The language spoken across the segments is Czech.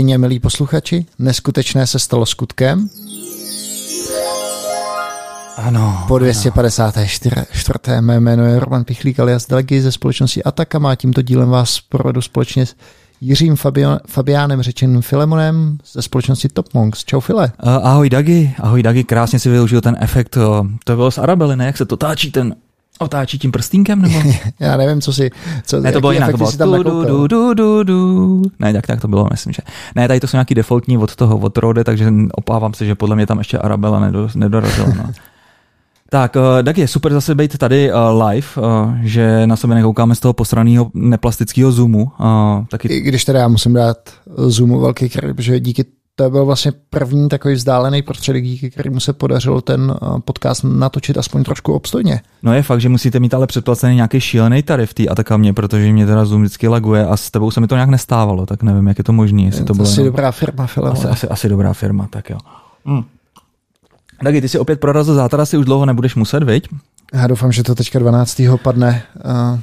Vážení milí posluchači, neskutečné se stalo skutkem. Ano. Po 254. Mé jméno je Roman Pichlík alias Dagi ze společnosti Atakama a tímto dílem vás provedu společně s Jiřím Fabio, Fabiánem řečeným Filemonem ze společnosti Top Monks. Čau File. Uh, ahoj Dagi, ahoj Dagi, krásně si využil ten efekt, uh, to bylo z Arabely, ne? Jak se to táčí ten Otáčí tím prstínkem, nebo? Já nevím, co si... Co, ne, to bylo jinak, to bylo tam du, du, du, du, du. Ne, tak, tak to bylo, myslím, že. Ne, tady to jsou nějaký defaultní od toho, od Rode, takže opávám se, že podle mě tam ještě Arabela nedorazila. No. Tak, uh, tak je super zase být tady uh, live, uh, že na sebe nekoukáme z toho posraného neplastického zoomu. Taky... I když teda já musím dát zoomu velký kredit, protože díky to byl vlastně první takový vzdálený prostředek, díky kterému se podařilo ten podcast natočit aspoň trošku obstojně. No je fakt, že musíte mít ale předplacený nějaký šílený tarif tý a mě, protože mě teda Zoom vždycky laguje a s tebou se mi to nějak nestávalo, tak nevím, jak je to možné. Jestli to, to bylo asi dobrá firma, Filip. Asi, asi, asi, dobrá firma, tak jo. Hmm. Tak ty si opět prorazil zátada, si už dlouho nebudeš muset, viď? Já doufám, že to teďka 12. padne. Uh,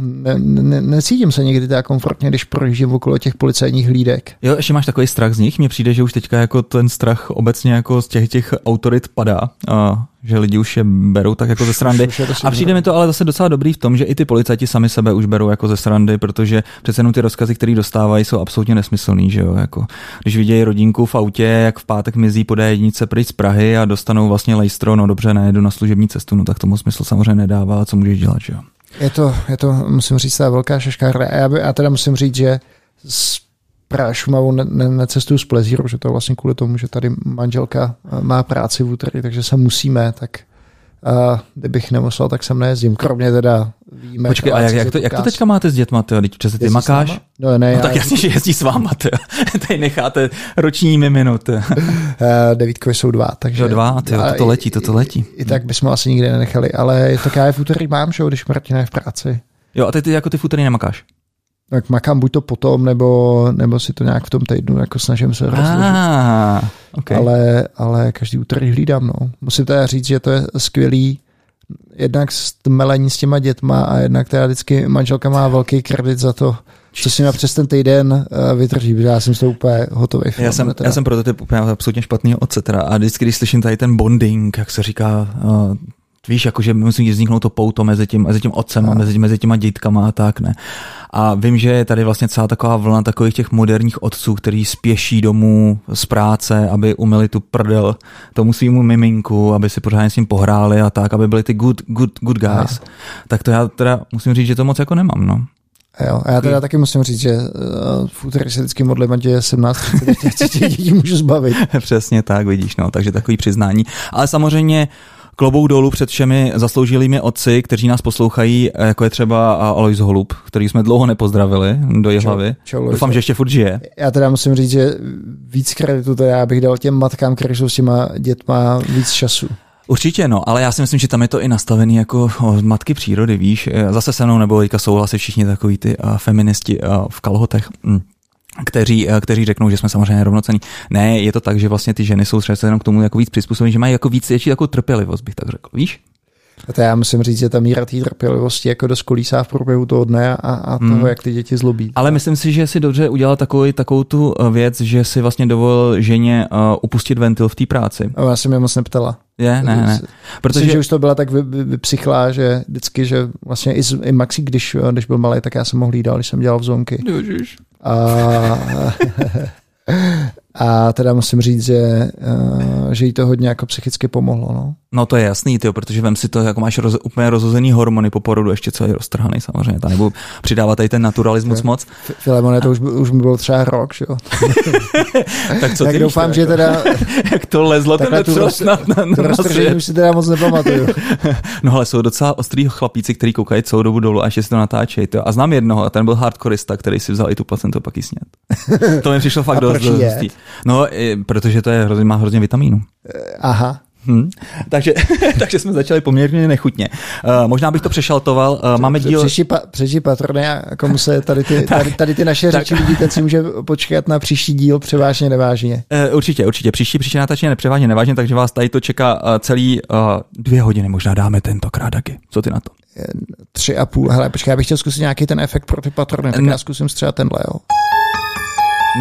ne, ne, necítím se někdy tak komfortně, když projíždím okolo těch policajních hlídek. Jo, ještě máš takový strach z nich? Mně přijde, že už teďka jako ten strach obecně jako z těch, těch autorit padá. A že lidi už je berou tak jako ze srandy. A přijde mi to ale zase docela dobrý v tom, že i ty policajti sami sebe už berou jako ze srandy, protože přece jenom ty rozkazy, které dostávají, jsou absolutně nesmyslný. Že jo? Jako, když vidějí rodinku v autě, jak v pátek mizí po jednice pryč z Prahy a dostanou vlastně lejstro, no dobře, nejedu na služební cestu, no tak tomu smysl samozřejmě nedává, co můžeš dělat. Že jo? Je to, je to, musím říct, ta velká šeškárna. Já, by, já teda musím říct, že s Šumavou ne, ne, necestuju z plezíru, že to vlastně kvůli tomu, že tady manželka eh, má práci v úterý, takže se musíme, tak a kdybych nemusel, tak sem nejezdím. Kromě teda víme. Počkej, a jak, jak, to, jak to teďka máte s dětma, ty? Teď přece ty Jezdí makáš? No, ne, no tak jasně, že jezdí s váma, ty. Tady necháte roční miminu, ty. Uh, devítkovi jsou dva, takže... Jo, dva, ty, to, to letí, to, to letí. I, i, tak bychom asi nikdy nenechali, ale tak já je v úterý mám, že když Martina je v práci. Jo, a ty, ty jako ty v úterý nemakáš? Tak makám buď to potom, nebo, nebo si to nějak v tom týdnu jako snažím se rozložit. Ah, okay. ale, ale každý úterý hlídám. No. Musím teda říct, že to je skvělý, jednak melení s těma dětma a jednak teda vždycky manželka má velký kredit za to, co si na přes ten týden uh, vytrží, protože já jsem toho úplně hotový. Já jsem, teda. já jsem prototyp úplně absolutně špatný otce teda a vždycky, když slyším tady ten bonding, jak se říká, uh, víš, jakože musí vzniknout to pouto mezi tím, mezi tím otcem a, mezi, mezi těma dětkama a tak, ne. A vím, že je tady vlastně celá taková vlna takových těch moderních otců, který spěší domů z práce, aby umili tu prdel tomu svýmu miminku, aby si pořádně s ním pohráli a tak, aby byli ty good, good, good guys. A. Tak to já teda musím říct, že to moc jako nemám, no. Jo, a já teda taky musím říct, že uh, v úterý se vždycky modlím, ať je 17 30, dětí můžu zbavit. Přesně tak, vidíš, no, takže takový přiznání. Ale samozřejmě klobouk dolů před všemi zasloužilými otci, kteří nás poslouchají, jako je třeba Alois Holub, který jsme dlouho nepozdravili do Jihlavy. Doufám, že ještě furt žije. Já teda musím říct, že víc kreditu teda bych dal těm matkám, které jsou s těma dětma víc času. Určitě no, ale já si myslím, že tam je to i nastavený jako matky přírody, víš. Zase se mnou nebo teďka souhlasí všichni takový ty feministi v kalhotech. Mm kteří, eh, kteří řeknou, že jsme samozřejmě rovnocení. Ne, je to tak, že vlastně ty ženy jsou třeba jenom k tomu jako víc přizpůsobení, že mají jako víc větší jako trpělivost, bych tak řekl. Víš? A to já musím říct, že ta míra té trpělivosti jako dost kolísá v průběhu toho dne a, a toho, hmm. jak ty děti zlobí. Ale myslím si, že si dobře udělal takovou, takovou tu eh, věc, že si vlastně dovolil ženě uh, upustit ventil v té práci. A já jsem je moc neptala. Je, ne, ne. Protože myslím, že už to byla tak vypsychlá, vy, že vždycky, že vlastně i, i Maxi, když, když byl malý, tak já jsem mohl jídal, když jsem dělal v zónky. Ježiš. A, a teda musím říct, že, uh, že jí to hodně jako psychicky pomohlo. No, no to je jasný, tyjo, protože vem si to, jako máš roz, úplně rozhozený hormony po porodu, ještě co je roztrhaný samozřejmě, ta nebudu přidávat tady ten naturalismus moc. Filemone, to už, už mi bylo třeba rok, že jo. tak co tak ty doufám, že teda... jak to lezlo ten roz, na, na, na, na už si teda moc nepamatuju. no ale jsou docela ostrý chlapíci, kteří koukají celou dobu dolů a ještě si to natáčejí. To. A znám jednoho, a ten byl hardkorista, který si vzal i tu placentu pak snět. to mi přišlo fakt dost, dost No, protože to je hrozně, má hrozně vitamínu. Eh, aha. Hmm. Takže, takže jsme začali poměrně nechutně. Uh, možná bych to přešaltoval. Uh, máme díl... Přeši, pa, přeši patrony a komu se tady ty, tady, tady ty naše řeči lidí, ten si může počkat na příští díl převážně nevážně. Uh, určitě, určitě. Příští příští natáčení nepřevážně nevážně, takže vás tady to čeká uh, celý uh, dvě hodiny, možná dáme tentokrát taky. Co ty na to? Tři a půl. Hele, počkej, já bych chtěl zkusit nějaký ten efekt pro ty patrony, tak já zkusím třeba tenhle, jo.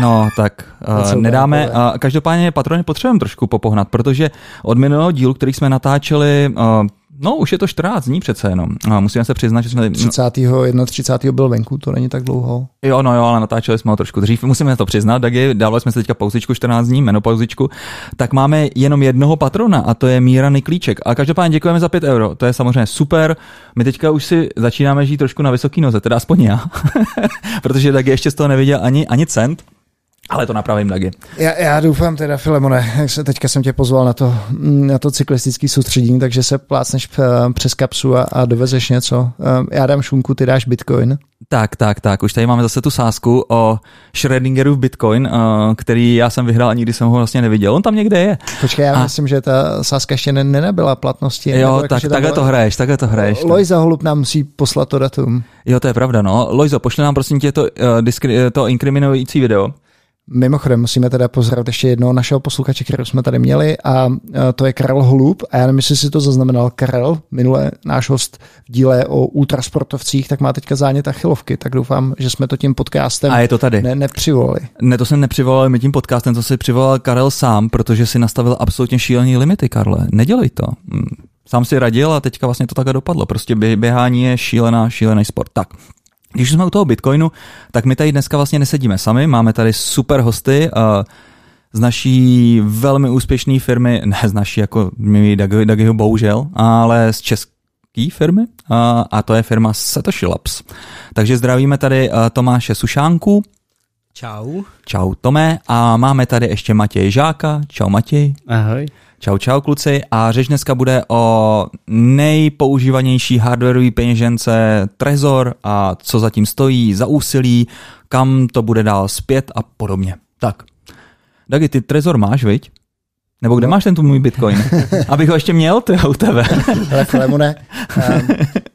No, tak uh, nedáme. Uh, každopádně patrony potřebujeme trošku popohnat, protože od minulého dílu, který jsme natáčeli, uh, No, už je to 14 dní přece jenom. A musíme se přiznat, že jsme... 30. 31. byl venku, to není tak dlouho. Jo, no jo, ale natáčeli jsme ho trošku dřív. Musíme to přiznat, Dagi, dávali jsme se teďka pauzičku 14 dní, menopauzičku. Tak máme jenom jednoho patrona a to je Míra Niklíček. A každopádně děkujeme za 5 euro. To je samozřejmě super. My teďka už si začínáme žít trošku na vysoký noze, teda aspoň já. Protože Dagi ještě z toho neviděl ani, ani cent. Ale to napravím, Dagi. Já, já doufám teda, Filemone, teďka jsem tě pozval na to, na to cyklistický soustředění, takže se plácneš eh, přes kapsu a, a dovezeš něco. Eh, já dám šunku, ty dáš bitcoin. Tak, tak, tak. Už tady máme zase tu sázku o Schrödingerův Bitcoin, eh, který já jsem vyhrál a nikdy jsem ho vlastně neviděl. On tam někde je. Počkej, já a... myslím, že ta sázka ještě ne, nenabyla platnosti. Jo, jako, tak, takhle to hraješ, takhle to hraješ. Lojza Holub nám musí poslat to datum. Jo, to je pravda, no. Lojzo, pošli nám prosím tě to, uh, diskri- to inkriminující video. Mimochodem musíme teda pozdravit ještě jednoho našeho posluchače, kterého jsme tady měli a to je Karel Holub a já nevím, jestli si to zaznamenal. Karel, minule náš host v díle o ultrasportovcích, tak má teďka zánět achilovky, tak doufám, že jsme to tím podcastem a je to tady. Ne, nepřivolali. Ne, to jsem nepřivolal my tím podcastem, to si přivolal Karel sám, protože si nastavil absolutně šílený limity, Karle. Nedělej to. Hm, sám si radil a teďka vlastně to takhle dopadlo. Prostě běhání je šílená, šílený sport. Tak, když jsme u toho Bitcoinu, tak my tady dneska vlastně nesedíme sami, máme tady super hosty uh, z naší velmi úspěšné firmy, ne z naší, jako my Dagiho bohužel, ale z české firmy uh, a to je firma Satoshi Labs. Takže zdravíme tady uh, Tomáše Sušánku. Čau. Čau Tome a máme tady ještě Matěj Žáka. Čau Matěj. Ahoj. Čau, čau kluci a řeč dneska bude o nejpoužívanější hardwareový peněžence Trezor a co zatím stojí za úsilí, kam to bude dál zpět a podobně. Tak, Dagi, ty Trezor máš, viď? Nebo kde no. máš ten tu můj bitcoin? Abych ho ještě měl, ty u tebe. Ale Filemone, um,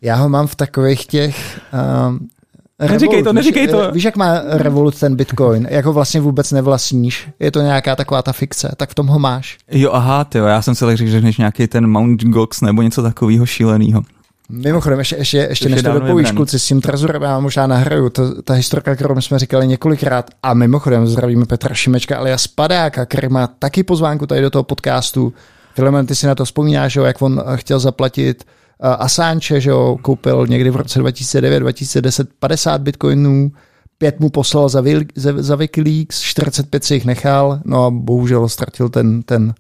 já ho mám v takových těch um, Neříkej to, neříkej to. Víš, jak má Revolut ten Bitcoin? Jak ho vlastně vůbec nevlastníš? Je to nějaká taková ta fikce, tak v tom ho máš. Jo, aha, ty jo, já jsem si řekl, že řekneš nějaký ten Mount Gox nebo něco takového šíleného. Mimochodem, ještě, ještě, ještě než to dopovíš, kluci, s tím Trezorem já možná nahraju, to, ta historka, kterou jsme říkali několikrát, a mimochodem zdravíme Petra Šimečka alias Padáka, který má taky pozvánku tady do toho podcastu. Filemen, ty si na to vzpomínáš, jak on chtěl zaplatit Assange, že jo, koupil někdy v roce 2009-2010 50 bitcoinů, pět mu poslal za, za, za Wikileaks, 45 si jich nechal, no a bohužel ztratil ten, ten,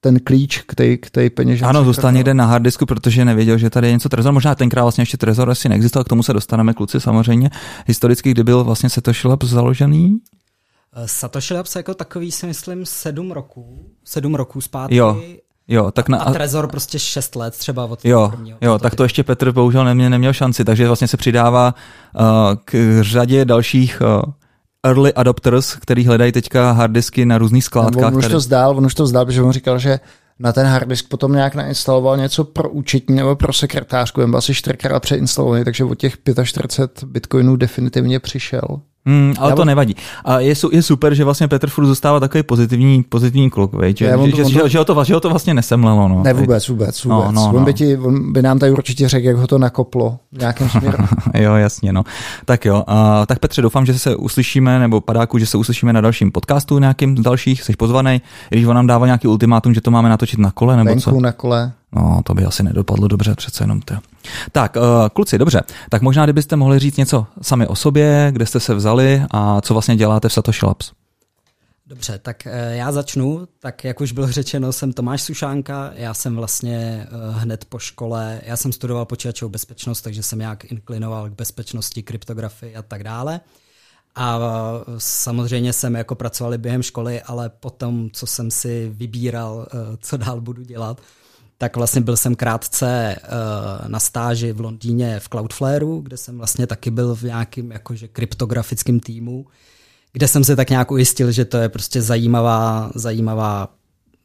ten klíč k té, k té peněžence. Ano, zůstal někde na harddisku, protože nevěděl, že tady je něco Trezor. Možná tenkrát vlastně ještě Trezor asi neexistoval, k tomu se dostaneme kluci samozřejmě. Historicky, kdy byl vlastně Satoshi Labs založený? Satoshi Labs jako takový si myslím sedm roků, sedm roků zpátky. Jo. Jo, tak na, a Trezor prostě 6 let třeba od Jo, prvního, jo tak to ještě Petr bohužel neměl, neměl šanci, takže vlastně se přidává uh, k řadě dalších uh, early adopters, který hledají teďka harddisky na různých skládkách. On už to zdál, on už to zdál, protože on říkal, že na ten harddisk potom nějak nainstaloval něco pro účetní nebo pro sekretářku, jen byl asi čtyřikrát přeinstalovaný, takže od těch 45 bitcoinů definitivně přišel. Hmm, ale Já to nevadí. A je, je super, že vlastně Petr furt zůstává takový pozitivní, pozitivní kluk? Že, že, že, že, že, ho to, že ho to vlastně nesemlelo. No, ne, vůbec, vůbec, no, vůbec. No, no, on, by ti, on by nám tady určitě řekl, jak ho to nakoplo v nějakém směru. jo, jasně, no. Tak jo, uh, tak Petře, doufám, že se uslyšíme, nebo padáku, že se uslyšíme na dalším podcastu nějakým dalších, jsi pozvaný, když on nám dává nějaký ultimátum, že to máme natočit na kole, nebo Venku co? na kole. No, to by asi nedopadlo dobře, přece jenom to. Tak, uh, kluci, dobře. Tak možná, kdybyste mohli říct něco sami o sobě, kde jste se vzali a co vlastně děláte v Satoshi Labs. Dobře, tak eh, já začnu. Tak jak už bylo řečeno, jsem Tomáš Sušánka, já jsem vlastně eh, hned po škole, já jsem studoval počítačovou bezpečnost, takže jsem nějak inklinoval k bezpečnosti, kryptografii a tak dále. A samozřejmě jsem jako pracovali během školy, ale potom, co jsem si vybíral, co dál budu dělat, tak vlastně byl jsem krátce uh, na stáži v Londýně v Cloudflareu, kde jsem vlastně taky byl v nějakým jakože kryptografickém týmu, kde jsem se tak nějak ujistil, že to je prostě zajímavá, zajímavá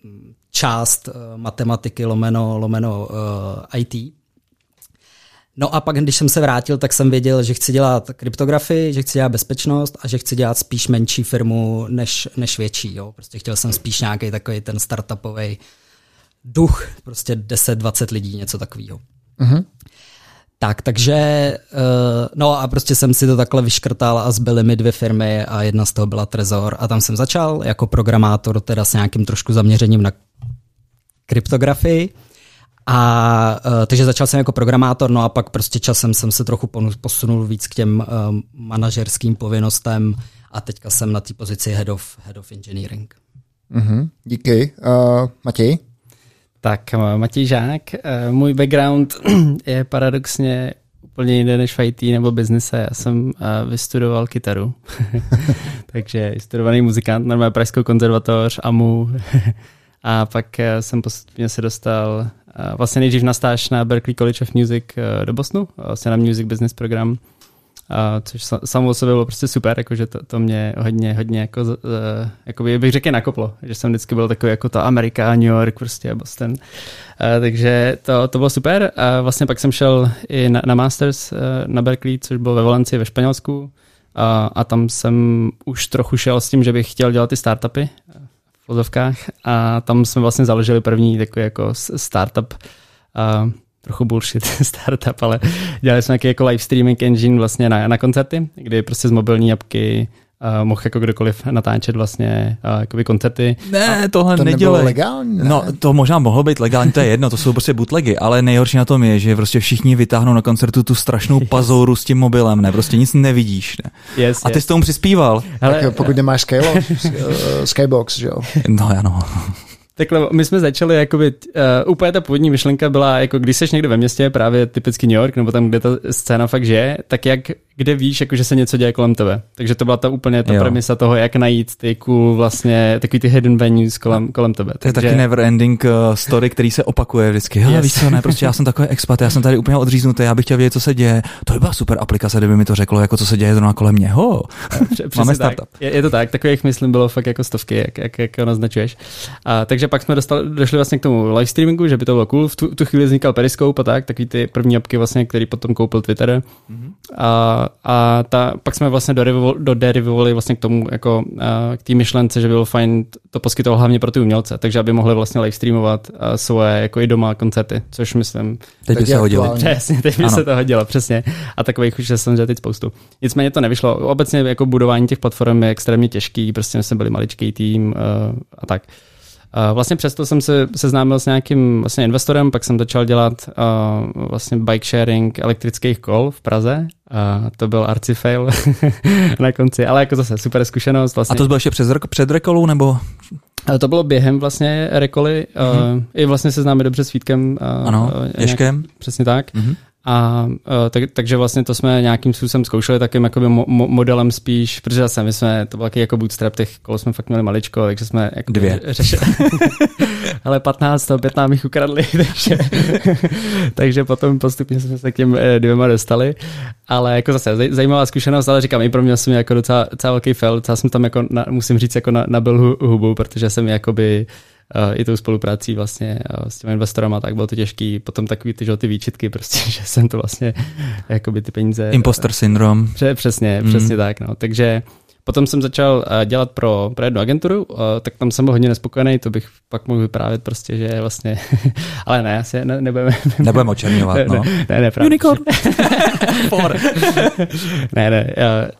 hm, část uh, matematiky lomeno, lomeno uh, eh, IT. No a pak, když jsem se vrátil, tak jsem věděl, že chci dělat kryptografii, že chci dělat bezpečnost a že chci dělat spíš menší firmu než, než větší. Jo. Prostě chtěl jsem spíš nějaký takový ten startupový duch, prostě 10-20 lidí, něco takového. Mm-hmm. Tak, takže, uh, no a prostě jsem si to takhle vyškrtal a zbyly mi dvě firmy a jedna z toho byla Trezor a tam jsem začal jako programátor, teda s nějakým trošku zaměřením na kryptografii. A uh, takže začal jsem jako programátor, no a pak prostě časem jsem se trochu posunul víc k těm uh, manažerským povinnostem a teďka jsem na té pozici head of, head of engineering. Mm-hmm, díky. Uh, Matěj? Tak Matěj Žák, můj background je paradoxně úplně jiný než v IT nebo biznise. Já jsem vystudoval kytaru, takže studovaný muzikant, normálně Pražskou konzervatoř, AMU a pak jsem postupně se dostal vlastně nejdřív na stáž na Berklee College of Music do Bosnu, vlastně na Music Business program a což samo o sobě bylo prostě super, jakože to, to mě hodně, hodně jako, uh, jako bych řekl nakoplo, že jsem vždycky byl takový jako to Amerika, New York prostě Boston. Uh, takže to, to bylo super a vlastně pak jsem šel i na, na Masters uh, na Berkeley, což bylo ve Valencii ve Španělsku a, a tam jsem už trochu šel s tím, že bych chtěl dělat ty startupy v vozovkách a tam jsme vlastně založili první takový jako startup uh, trochu bullshit startup, ale dělali jsme nějaký jako live streaming engine vlastně na, na koncerty, kdy prostě z mobilní apky uh, mohl jako kdokoliv natáčet vlastně uh, jakoby koncerty. Ne, tohle to nedělej. legální, ne? No, to možná mohlo být legální, to je jedno, to jsou prostě bootlegy, ale nejhorší na tom je, že prostě všichni vytáhnou na koncertu tu strašnou pazouru s tím mobilem, ne, prostě nic nevidíš, ne. Yes, A ty yes. s tomu přispíval. Ale, tak pokud nemáš Skylo, Skybox, že jo? No, ano. Takhle, my jsme začali, jakoby, uh, úplně ta původní myšlenka byla, jako když jsi někde ve městě, právě typicky New York, nebo tam, kde ta scéna fakt žije, tak jak, kde víš, jako, že se něco děje kolem tebe. Takže to byla ta úplně ta jo. premisa toho, jak najít ty cool, vlastně, takový ty hidden venues kolem, kolem tebe. To je Takže... taky never ending uh, story, který se opakuje vždycky. Hele, yes. víš co, ne, prostě já jsem takový expat, já jsem tady úplně odříznutý, já bych chtěl vědět, co se děje. To by byla super aplikace, kdyby mi to řeklo, jako co se děje zrovna kolem něho. Máme startup. Je, je, to tak, takových myslím bylo fakt jako stovky, jak, jak, jak naznačuješ. A, takže pak jsme dostali, došli vlastně k tomu live streamingu, že by to bylo cool. V tu, tu chvíli vznikal Periscope a tak, takový ty první apky vlastně, který potom koupil Twitter. Mm-hmm. A, a ta, pak jsme vlastně doderivovali vlastně k tomu, jako k té myšlence, že by bylo fajn to poskytovat hlavně pro ty umělce, takže aby mohli vlastně live streamovat svoje jako i doma koncerty, což myslím. Teď by se hodilo. Přesně, teď by se to hodilo, přesně. A takových už jsem teď spoustu. Nicméně to nevyšlo. Obecně jako budování těch platform je extrémně těžký, prostě jsme byli maličký tým uh, a tak. Vlastně přesto jsem se seznámil s nějakým vlastně investorem, pak jsem začal dělat uh, vlastně bike sharing elektrických kol v Praze. A to byl arcifail na konci, ale jako zase super zkušenost. Vlastně. A to bylo ještě před, před rekolou, nebo? To bylo během vlastně rekoly. Mm-hmm. Uh, I vlastně se známe dobře s Vítkem. Uh, ano, Ježkem. Přesně tak. Mm-hmm. A uh, tak, takže vlastně to jsme nějakým způsobem zkoušeli takým jakoby mo- modelem spíš, protože zase my jsme, to byl taky jako bootstrap, těch kol jsme fakt měli maličko, takže jsme jako Dvě. řešili. Ale 15, to 5 nám jich ukradli, takže, takže potom postupně jsme se k těm eh, dvěma dostali. Ale jako zase zajímavá zkušenost, ale říkám, i pro mě jsem jako docela, docela velký fail, docela jsem tam jako, na, musím říct, jako na, nabil hubu, protože jsem jakoby i tou spoluprácí vlastně s těmi investorama, tak bylo to těžký. Potom takový ty, že, ty výčitky, prostě, že jsem to vlastně, jakoby ty peníze... Imposter syndrom. Přesně, přesně mm. tak, no. Takže Potom jsem začal eh, dělat pro, pro jednu agenturu, eh, tak tam jsem byl hodně nespokojený, to bych pak mohl vyprávět prostě, že vlastně, ale ne, asi ne, nebudeme. Nebudeme očerňovat, no. Ne, ne, ne právě. Unicorn. ne, ne,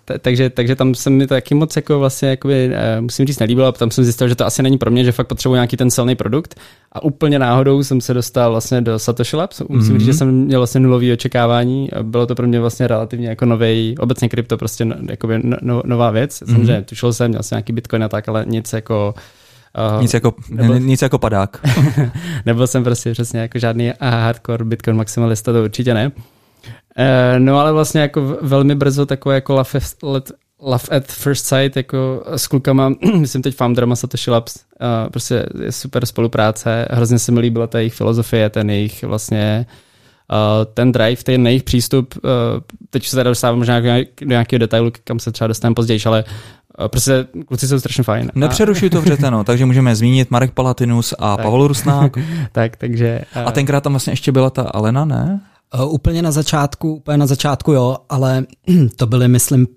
t- takže, takže tam se mi to taky moc jako vlastně, jakoby, eh, musím říct, nelíbilo, a tam jsem zjistil, že to asi není pro mě, že fakt potřebuji nějaký ten silný produkt a úplně náhodou jsem se dostal vlastně do Satoshi Labs, musím mm-hmm. říct, že jsem měl vlastně nulový očekávání, bylo to pro mě vlastně relativně jako nový, obecně krypto prostě no, jakoby no, nová věc, věc. Mm-hmm. Samozřejmě tušil jsem, měl jsem nějaký bitcoin a tak, ale nic jako... Uh, nic, jako nebyl, nic jako padák. nebyl jsem prostě přesně jako žádný hardcore bitcoin maximalista, to určitě ne. Uh, no ale vlastně jako velmi brzo takové jako love, let, love at first sight jako s klukama, myslím teď founderama Satoshi Labs, uh, prostě je super spolupráce, hrozně se mi líbila ta jejich filozofie, ten jejich vlastně Uh, ten drive, ten jejich přístup, uh, teď se teda dostávám možná do nějakého detailu, kam se třeba dostaneme později, ale uh, prostě kluci jsou strašně fajn. Nepřerušuj to vřeteno, takže můžeme zmínit Marek Palatinus a tak. Pavel Rusnák. tak, takže... Uh, a tenkrát tam vlastně ještě byla ta Alena, ne? Uh, úplně na začátku, úplně na začátku jo, ale to byly, myslím,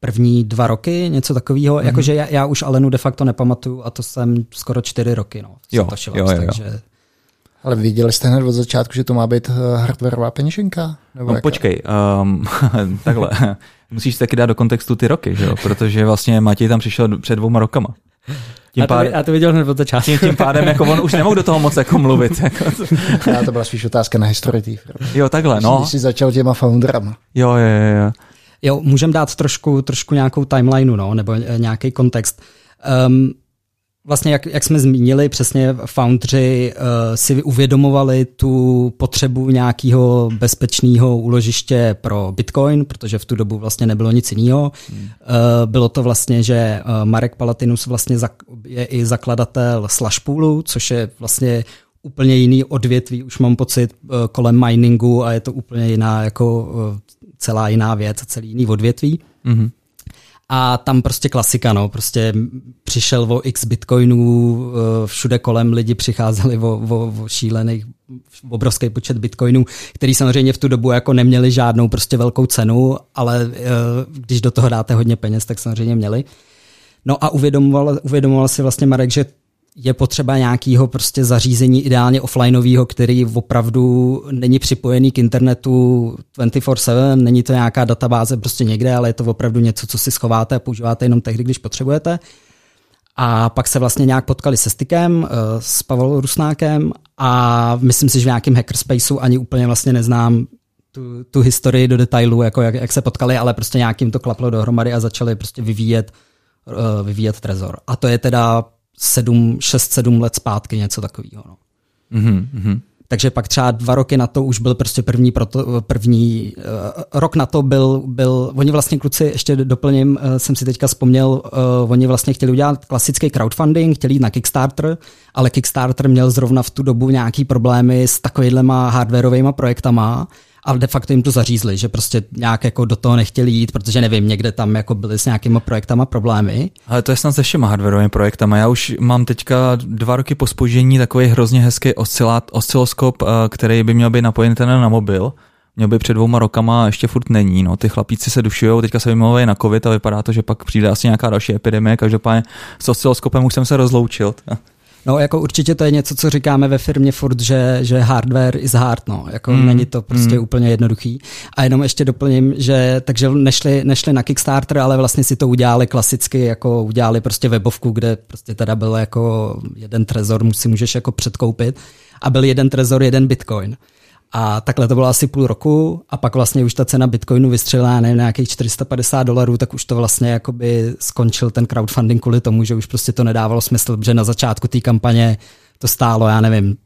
první dva roky, něco takového. Mm-hmm. Jakože já, já už Alenu de facto nepamatuju a to jsem skoro čtyři roky, no. Jo, jo, jo, jo. Takže Ale viděli jste hned od začátku, že to má být eh, hardwareová peněženka? Nebo no, počkej, um, takhle. Musíš taky dát do kontextu ty roky, že jo? protože vlastně Matěj tam přišel před dvěma rokama. Tím já, to, já to viděl hned od začátku. Tím, tím pádem jako on už nemohl do toho moc jako mluvit. Jako. já, to byla spíš otázka na historii. Jo, takhle, no. Když jsi začal těma founderama. Jo, jo, jo. jo. Jo, můžeme dát trošku, trošku nějakou timelineu, no, nebo nějaký kontext. Um, vlastně, jak, jak jsme zmínili, přesně foundři uh, si uvědomovali tu potřebu nějakého bezpečného úložiště pro Bitcoin, protože v tu dobu vlastně nebylo nic jiného. Hmm. Uh, bylo to vlastně, že uh, Marek Palatinus vlastně je i zakladatel Slashpoolu, což je vlastně úplně jiný odvětví, už mám pocit, uh, kolem miningu a je to úplně jiná, jako uh, celá jiná věc, celý jiný odvětví. Mm-hmm. A tam prostě klasika, no, prostě přišel o x bitcoinů, eh, všude kolem lidi přicházeli o, o, o šílených, obrovský počet bitcoinů, který samozřejmě v tu dobu jako neměli žádnou prostě velkou cenu, ale eh, když do toho dáte hodně peněz, tak samozřejmě měli. No a uvědomoval, uvědomoval si vlastně Marek, že je potřeba nějakého prostě zařízení ideálně offlineového, který opravdu není připojený k internetu 24/7, není to nějaká databáze prostě někde, ale je to opravdu něco, co si schováte a používáte jenom tehdy, když potřebujete. A pak se vlastně nějak potkali se Stykem, eh, s Pavelou Rusnákem a myslím si, že v nějakém hackerspaceu ani úplně vlastně neznám tu, tu historii do detailu, jako jak, jak se potkali, ale prostě nějakým to klaplo dohromady a začali prostě vyvíjet, uh, vyvíjet Trezor. A to je teda 6-7 let zpátky, něco takového. No. Mm-hmm. Takže pak třeba dva roky na to už byl prostě první, proto, první uh, rok na to byl, byl, oni vlastně kluci, ještě doplním, uh, jsem si teďka vzpomněl, uh, oni vlastně chtěli udělat klasický crowdfunding, chtěli jít na Kickstarter, ale Kickstarter měl zrovna v tu dobu nějaký problémy s takovýhlema hardwareovými projektama ale de facto jim to zařízli, že prostě nějak jako do toho nechtěli jít, protože nevím, někde tam jako byly s nějakými projektama problémy. Ale to je snad se všema hardwareovými projektama. Já už mám teďka dva roky po spoždění takový hrozně hezký oscilát, osciloskop, eh, který by měl být napojený ten na mobil. Měl by před dvouma rokama a ještě furt není. No. Ty chlapíci se dušují, teďka se vymlouvají na covid a vypadá to, že pak přijde asi nějaká další epidemie. Každopádně s osciloskopem už jsem se rozloučil. No, jako určitě to je něco, co říkáme ve firmě furt, že, že hardware is hard, no. Jako mm. není to prostě mm. úplně jednoduchý. A jenom ještě doplním, že takže nešli, nešli na Kickstarter, ale vlastně si to udělali klasicky, jako udělali prostě webovku, kde prostě teda byl jako jeden trezor, si můžeš jako předkoupit a byl jeden trezor, jeden bitcoin. A takhle to bylo asi půl roku a pak vlastně už ta cena Bitcoinu vystřelila na nějakých 450 dolarů, tak už to vlastně jakoby skončil ten crowdfunding kvůli tomu, že už prostě to nedávalo smysl, protože na začátku té kampaně to stálo, já nevím,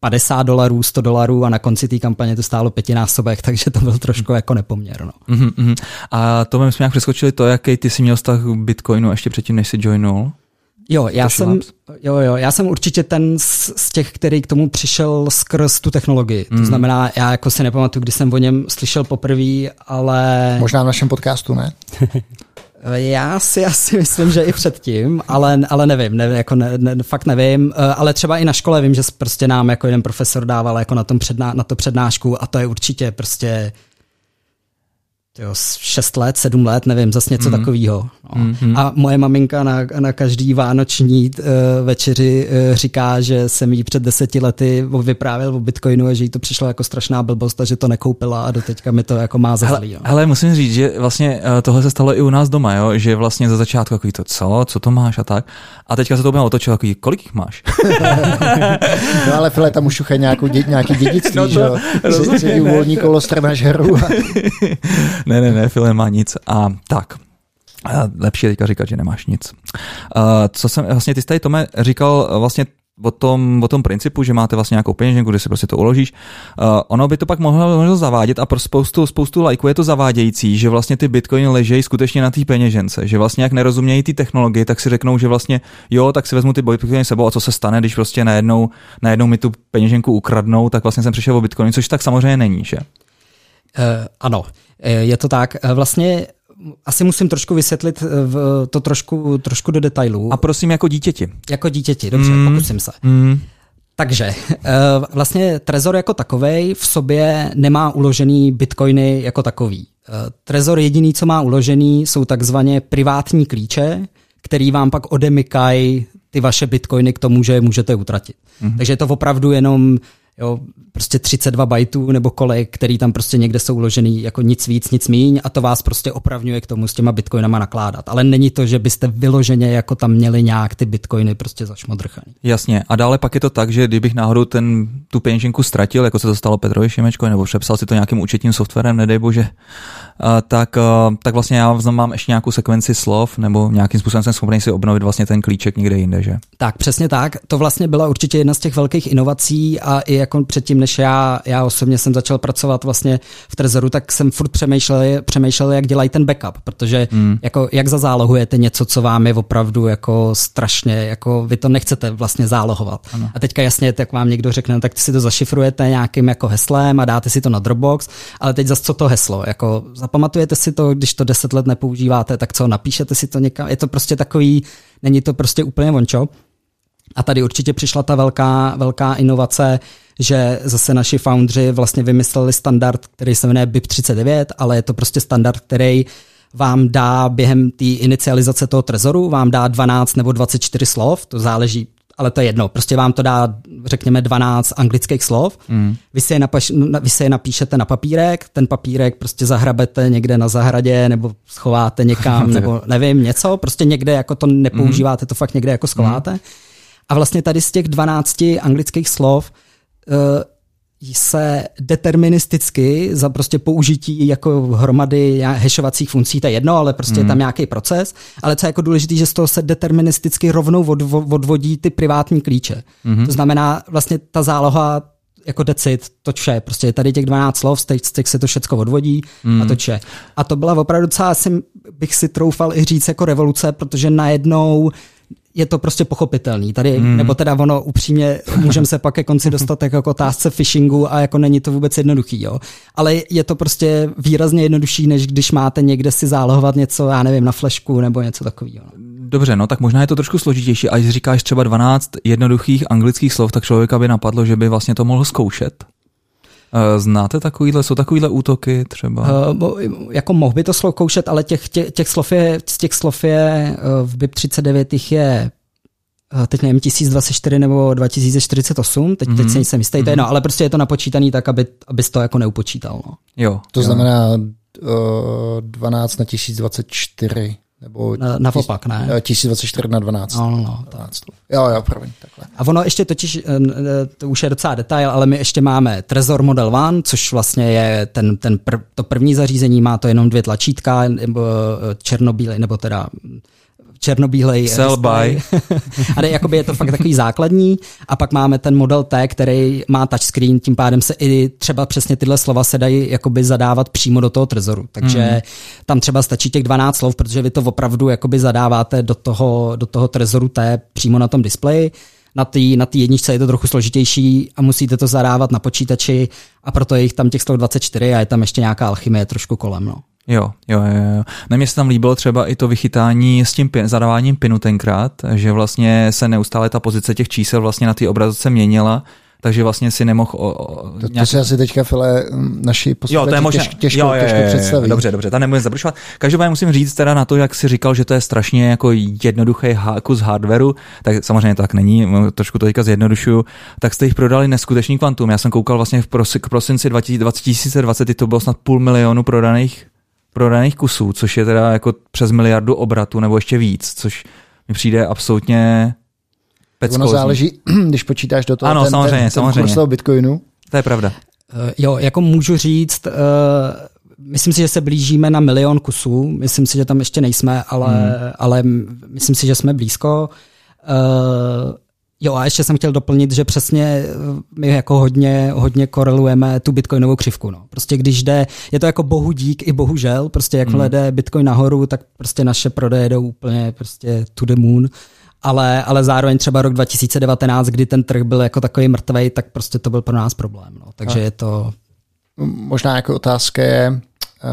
50 dolarů, 100 dolarů a na konci té kampaně to stálo pětinásobek, takže to byl trošku jako nepoměr. No. Mm-hmm. A to jsme nějak přeskočili to, jaký ty jsi měl vztah k Bitcoinu ještě předtím, než jsi joinul? Jo, já jsem, jo, jo, já jsem určitě ten z, z těch, který k tomu přišel skrz tu technologii. Mm. To znamená, já jako si nepamatuju, kdy jsem o něm slyšel poprvé, ale... Možná v našem podcastu, ne? Já si asi myslím, že i předtím, ale, ale nevím, ne, jako ne, ne, fakt nevím, eh, ale třeba i na škole vím, že prostě nám jako jeden profesor dával jako na, tom předná, na to přednášku a to je určitě prostě jo, 6 let, 7 let, nevím, zase něco mm. takového. No. Mm-hmm. A moje maminka na, na každý vánoční uh, večeři uh, říká, že jsem jí před deseti lety vyprávěl o Bitcoinu a že jí to přišlo jako strašná blbost a že to nekoupila a doteďka mi to jako má zazlý. Ale, ale musím říct, že vlastně uh, tohle se stalo i u nás doma, jo? že vlastně za začátku takový to, co, co to máš a tak. A teďka se to úplně otočilo, takový, kolik jich máš? no ale File, tam už nějakou dě, nějaký dědictví, no to, že jo? Si, si uvolní kolo, strnáš heru. A... ne, ne, ne, Phil nemá nic. A tak, lepší je teďka říkat, že nemáš nic. Co jsem, vlastně ty jsi tady, Tome, říkal vlastně o tom, o tom principu, že máte vlastně nějakou peněženku, kde si prostě to uložíš. Uh, ono by to pak mohlo, mohlo zavádět a pro spoustu, spoustu lajků je to zavádějící, že vlastně ty bitcoiny ležejí skutečně na té peněžence, že vlastně jak nerozumějí ty technologie, tak si řeknou, že vlastně jo, tak si vezmu ty bitcoiny sebou a co se stane, když prostě najednou, najednou mi tu peněženku ukradnou, tak vlastně jsem přišel o bitcoiny, což tak samozřejmě není, že? Uh, ano, eh, je to tak. Vlastně asi musím trošku vysvětlit v, to trošku, trošku do detailů. A prosím jako dítěti. Jako dítěti, dobře, mm. pokusím se. Mm. Takže vlastně Trezor jako takový v sobě nemá uložený bitcoiny jako takový. Trezor jediný, co má uložený, jsou takzvaně privátní klíče, který vám pak odemykají ty vaše bitcoiny k tomu, že je můžete utratit. Mm-hmm. Takže je to opravdu jenom jo, prostě 32 bajtů nebo kolik, který tam prostě někde jsou uložený jako nic víc, nic míň a to vás prostě opravňuje k tomu s těma bitcoinama nakládat. Ale není to, že byste vyloženě jako tam měli nějak ty bitcoiny prostě zašmodrchaný. Jasně. A dále pak je to tak, že kdybych náhodou ten, tu peněženku ztratil, jako se to stalo Petrovi Šimečko, nebo přepsal si to nějakým účetním softwarem, nedej bože, tak, tak vlastně já mám ještě nějakou sekvenci slov, nebo nějakým způsobem jsem schopný si obnovit vlastně ten klíček někde jinde, že? Tak, přesně tak. To vlastně byla určitě jedna z těch velkých inovací a i jako předtím, než já, já osobně jsem začal pracovat vlastně v Trezoru, tak jsem furt přemýšlel, přemýšlel jak dělají ten backup, protože hmm. jako, jak zazálohujete něco, co vám je opravdu jako strašně, jako vy to nechcete vlastně zálohovat. Ano. A teďka jasně, tak vám někdo řekne, no, tak si to zašifrujete nějakým jako heslem a dáte si to na Dropbox, ale teď zase co to heslo, jako zapamatujete si to, když to deset let nepoužíváte, tak co, napíšete si to někam, je to prostě takový, není to prostě úplně vončo. A tady určitě přišla ta velká, velká inovace, že zase naši foundři vlastně vymysleli standard, který se jmenuje BIP39, ale je to prostě standard, který vám dá během té inicializace toho trezoru, vám dá 12 nebo 24 slov, to záleží, ale to je jedno, prostě vám to dá, řekněme, 12 anglických slov, mm. vy, si je napaš, vy si je napíšete na papírek, ten papírek prostě zahrabete někde na zahradě, nebo schováte někam, nebo nevím, něco, prostě někde jako to nepoužíváte, mm. to fakt někde jako schováte. Mm. A vlastně tady z těch 12 anglických slov uh, se deterministicky za prostě použití jako hromady hashovacích funkcí, to je jedno, ale prostě mm. je tam mhm. nějaký proces, ale co je jako důležité, že z toho se deterministicky rovnou odvo, odvodí ty privátní klíče. Mm. To znamená vlastně ta záloha jako decit, to vše, prostě je tady těch 12 slov, z těch, z těch se to všecko odvodí mm. a to vše. A to byla opravdu docela, asi bych si troufal i říct jako revoluce, protože najednou je to prostě pochopitelný. Tady, hmm. nebo teda ono upřímně, můžeme se pak ke konci dostat jako k otázce phishingu a jako není to vůbec jednoduchý, jo. Ale je to prostě výrazně jednodušší, než když máte někde si zálohovat něco, já nevím, na flešku nebo něco takového. Dobře, no tak možná je to trošku složitější. A když říkáš třeba 12 jednoduchých anglických slov, tak člověka by napadlo, že by vlastně to mohl zkoušet. Eh, znáte takovýhle, jsou takovýhle útoky třeba? Uh, jako mohl by to zkoušet, ale těch, těch, těch slov je, z těch slov je v BIP 39 jich je teď nevím, 1024 nebo 2048, teď, mm-hmm. teď se nejsem jistý, mm-hmm. to je, no, ale prostě je to napočítaný tak, aby, aby to jako neupočítal. No. Jo. To jo. znamená uh, 12 na 1024. Nebo na, naopak, ne? 1024 na 12. No, no, no. 12. Jo, jo, promiň, takhle. A ono ještě totiž, to už je docela detail, ale my ještě máme Trezor Model One, což vlastně je ten, ten prv, to první zařízení, má to jenom dvě tlačítka, nebo černobílý, nebo teda černobílej. Sell by. ale jakoby je to fakt takový základní. A pak máme ten model T, který má touchscreen, tím pádem se i třeba přesně tyhle slova se dají jakoby zadávat přímo do toho trezoru. Takže hmm. tam třeba stačí těch 12 slov, protože vy to opravdu jakoby zadáváte do toho, do toho trezoru T přímo na tom displeji. Na té na tý jedničce je to trochu složitější a musíte to zadávat na počítači a proto je jich tam těch 124 a je tam ještě nějaká alchymie trošku kolem. No. Jo, jo, jo. Na mě se tam líbilo třeba i to vychytání s tím pin, zadáváním pinu tenkrát, že vlastně se neustále ta pozice těch čísel vlastně na té obrazovce měnila takže vlastně si nemohl... O, o, to, nějak... to si asi teďka, File, naši posluchači jo, těž, těžko, jo, jo, těžko představit. Dobře, dobře, ta nemůžeme zabrušovat. Každopádně musím říct teda na to, jak si říkal, že to je strašně jako jednoduchý kus hardwareu, tak samozřejmě to tak není, trošku to teďka zjednodušuju, tak jste jich prodali neskutečný kvantum. Já jsem koukal vlastně v prosinci 2020, to bylo snad půl milionu prodaných prodaných kusů, což je teda jako přes miliardu obratu nebo ještě víc, což mi přijde absolutně peckózní. Ono záleží, když počítáš do toho ano, ten, samozřejmě, ten, samozřejmě. kurz toho Bitcoinu. To je pravda. Uh, jo, jako můžu říct, uh, myslím si, že se blížíme na milion kusů, myslím si, že tam ještě nejsme, ale, hmm. ale myslím si, že jsme blízko. Uh, Jo a ještě jsem chtěl doplnit, že přesně my jako hodně, hodně korelujeme tu bitcoinovou křivku. No. Prostě když jde, je to jako bohu dík i bohužel, prostě jakmile mm. jde bitcoin nahoru, tak prostě naše prodeje jdou úplně prostě to the moon. Ale, ale zároveň třeba rok 2019, kdy ten trh byl jako takový mrtvý, tak prostě to byl pro nás problém. No. Takže a. je to... Možná jako otázka je,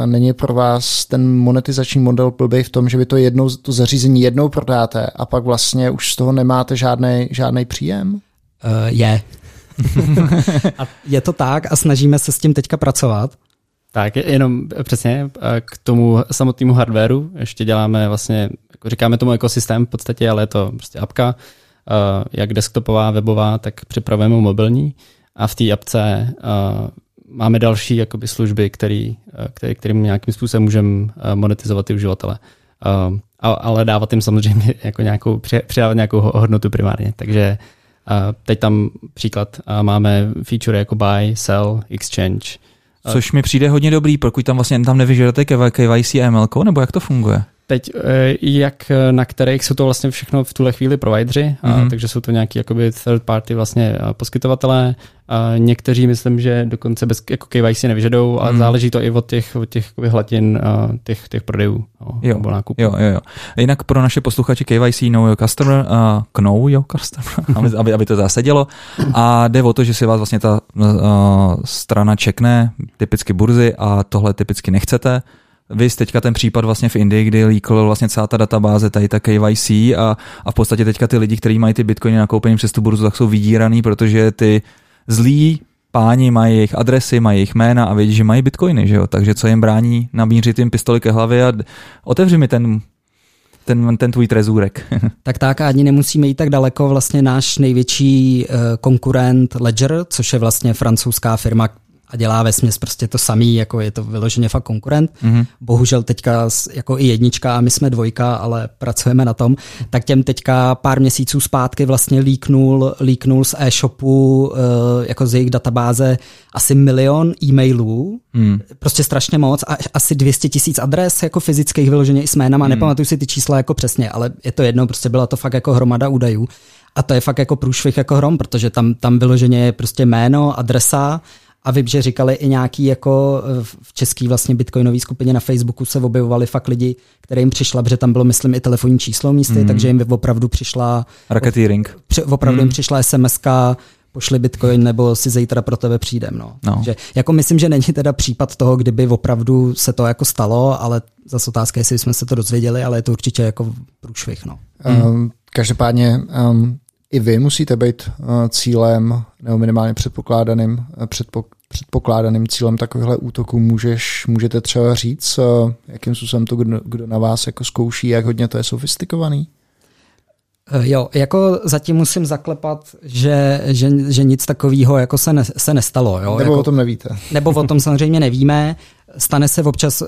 Není pro vás ten monetizační model blbý v tom, že vy to jednou, to zařízení jednou prodáte a pak vlastně už z toho nemáte žádný, žádný příjem? Uh, je. a je to tak a snažíme se s tím teďka pracovat. Tak, jenom přesně k tomu samotnému hardwareu ještě děláme vlastně, jako říkáme tomu ekosystém v podstatě, ale je to prostě apka, jak desktopová, webová, tak připravujeme mobilní a v té apce máme další jakoby, služby, který, který, kterým nějakým způsobem můžeme monetizovat ty uživatele. Ale dávat jim samozřejmě jako nějakou, přidávat nějakou hodnotu primárně. Takže teď tam příklad máme feature jako buy, sell, exchange, Což mi přijde hodně dobrý, pokud tam vlastně tam nevyžadujete KYC a ML, nebo jak to funguje? Teď, eh, jak eh, na kterých jsou to vlastně všechno v tuhle chvíli provideři, mm-hmm. takže jsou to nějaký jakoby third party vlastně eh, poskytovatelé. A někteří myslím, že dokonce bez jako KYC nevyžadou, ale mm. záleží to i od těch, od těch hlatin těch, těch prodejů no, jo, nebo nákupů. Jo, jo, jo. Jinak pro naše posluchače KYC know your customer, uh, know your customer, aby, aby to zasedělo. A jde o to, že si vás vlastně ta uh, strana čekne, typicky burzy, a tohle typicky nechcete vy teďka ten případ vlastně v Indii, kdy líkl vlastně celá ta databáze, tady ta KYC a, a v podstatě teďka ty lidi, kteří mají ty bitcoiny nakoupený přes tu burzu, tak jsou vydíraný, protože ty zlí páni mají jejich adresy, mají jejich jména a vědí, že mají bitcoiny, že jo? Takže co jim brání namířit jim pistoli ke hlavě a otevři mi ten ten, ten tvůj trezůrek. tak tak, a ani nemusíme jít tak daleko. Vlastně náš největší uh, konkurent Ledger, což je vlastně francouzská firma, a dělá ve směs prostě to samý, jako je to vyloženě fakt konkurent. Mm-hmm. Bohužel teďka jako i jednička a my jsme dvojka, ale pracujeme na tom, tak těm teďka pár měsíců zpátky vlastně líknul, líknul z e-shopu uh, jako z jejich databáze asi milion e-mailů, mm. prostě strašně moc a asi 200 tisíc adres jako fyzických vyloženě i s jménama, mm. nepamatuju si ty čísla jako přesně, ale je to jedno, prostě byla to fakt jako hromada údajů. A to je fakt jako průšvih jako hrom, protože tam, tam vyloženě je prostě jméno, adresa, a vím, že říkali i nějaký jako eh, v české vlastně bitcoinové skupině na Facebooku se objevovali fakt lidi, kterým přišla, protože tam bylo, myslím, i telefonní číslo místy, mm. takže jim opravdu přišla... Racketeering. Opravdu mm. jim přišla sms pošli bitcoin nebo si zítra pro tebe přijdem. No. No. Že, jako myslím, že není teda případ toho, kdyby opravdu se to jako stalo, ale zase otázka, jestli jsme se to dozvěděli, ale je to určitě jako průšvih. No. Um, každopádně um, i vy musíte být uh, cílem, nebo minimálně předpokládaným, uh, předpo, předpokládaným cílem takovýchhle útoků. Můžeš, můžete třeba říct, uh, jakým způsobem to kdo, kdo na vás jako zkouší, jak hodně to je sofistikovaný? Jo, jako zatím musím zaklepat, že, že, že nic takového jako se, ne, se nestalo. Jo? Nebo jako, o tom nevíte. Nebo o tom samozřejmě nevíme stane se občas, eh,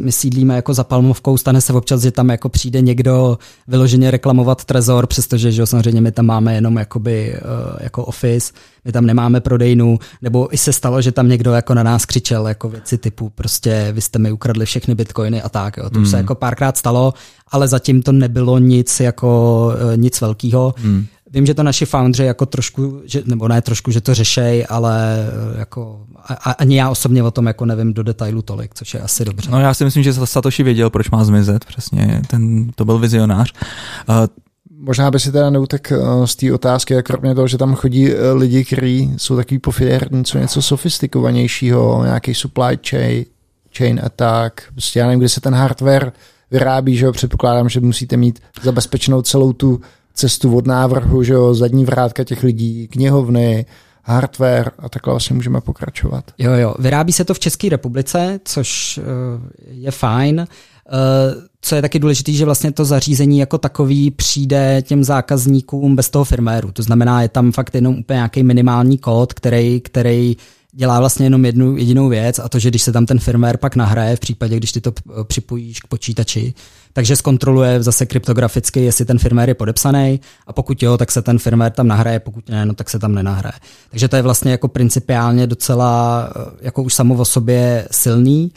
my sídlíme jako za Palmovkou, stane se občas, že tam jako přijde někdo vyloženě reklamovat trezor, přestože že samozřejmě my tam máme jenom jakoby, eh, jako office, my tam nemáme prodejnu, nebo i se stalo, že tam někdo jako na nás křičel jako věci typu prostě vy jste mi ukradli všechny bitcoiny a tak. Jo. To hmm. se jako párkrát stalo, ale zatím to nebylo nic jako eh, nic velkého. Hmm. Vím, že to naši foundři jako trošku, že, nebo ne trošku, že to řešej, ale eh, jako a, ani já osobně o tom jako nevím do detailu tolik, což je asi dobře. No já si myslím, že Satoshi věděl, proč má zmizet, přesně, ten, to byl vizionář. Uh, Možná by si teda neutek eh, z té otázky, jak kromě toho, že tam chodí lidi, kteří jsou takový pofidérní, co něco sofistikovanějšího, nějaký supply chain, chain attack, prostě já nevím, kde se ten hardware vyrábí, že jo, předpokládám, že musíte mít zabezpečenou celou tu cestu od návrhu, že jo, zadní vrátka těch lidí, knihovny, hardware a takhle vlastně můžeme pokračovat. Jo, jo, vyrábí se to v České republice, což uh, je fajn. Uh, co je taky důležité, že vlastně to zařízení jako takový přijde těm zákazníkům bez toho firméru. To znamená, je tam fakt jenom úplně nějaký minimální kód, který, který dělá vlastně jenom jednu jedinou věc a to, že když se tam ten firmware pak nahraje v případě, když ty to připojíš k počítači, takže zkontroluje zase kryptograficky, jestli ten firmware je podepsaný a pokud jo, tak se ten firmware tam nahraje, pokud ne, no tak se tam nenahraje. Takže to je vlastně jako principiálně docela eh, jako už samo o sobě silný.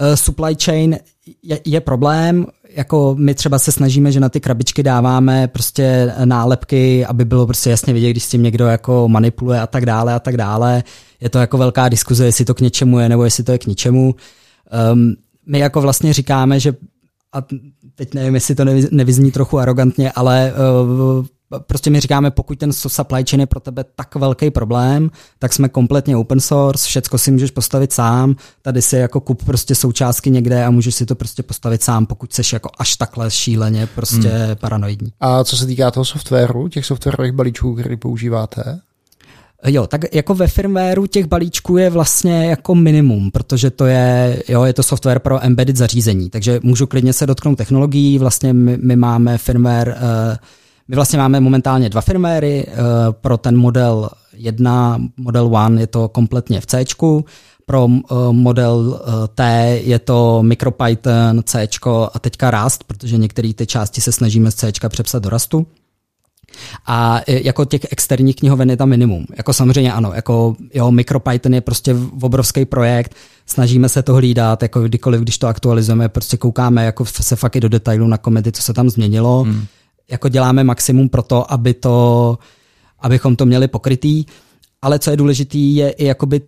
Uh, supply chain je, je problém, jako my třeba se snažíme, že na ty krabičky dáváme prostě nálepky, aby bylo prostě jasně vidět, když s tím někdo jako manipuluje a tak dále a tak dále. Je to jako velká diskuze, jestli to k něčemu je nebo jestli to je k ničemu. Um, my jako vlastně říkáme, že a teď nevím, jestli to nevyzní trochu arrogantně, ale uh, prostě my říkáme, pokud ten supply chain je pro tebe tak velký problém, tak jsme kompletně open source, všecko si můžeš postavit sám, tady si jako kup prostě součástky někde a můžeš si to prostě postavit sám, pokud jsi jako až takhle šíleně prostě hmm. paranoidní. A co se týká toho softwaru, těch softwarových balíčků, který používáte? Jo, tak jako ve firmwareu těch balíčků je vlastně jako minimum, protože to je, jo, je to software pro embedded zařízení, takže můžu klidně se dotknout technologií, vlastně my, my máme firmware uh, My vlastně máme momentálně dva firméry, pro ten model 1, model 1 je to kompletně v C, pro model T je to MicroPython, C a teďka Rust, protože některé ty části se snažíme z C přepsat do Rustu. A jako těch externích knihoven je tam minimum. Jako samozřejmě ano, jako jo, MicroPython je prostě obrovský projekt, snažíme se to hlídat, jako kdykoliv, když to aktualizujeme, prostě koukáme jako se fakt i do detailu na komedy, co se tam změnilo. Hmm. Jako děláme maximum pro to, aby to, abychom to měli pokrytý. Ale co je důležitý, je i jakoby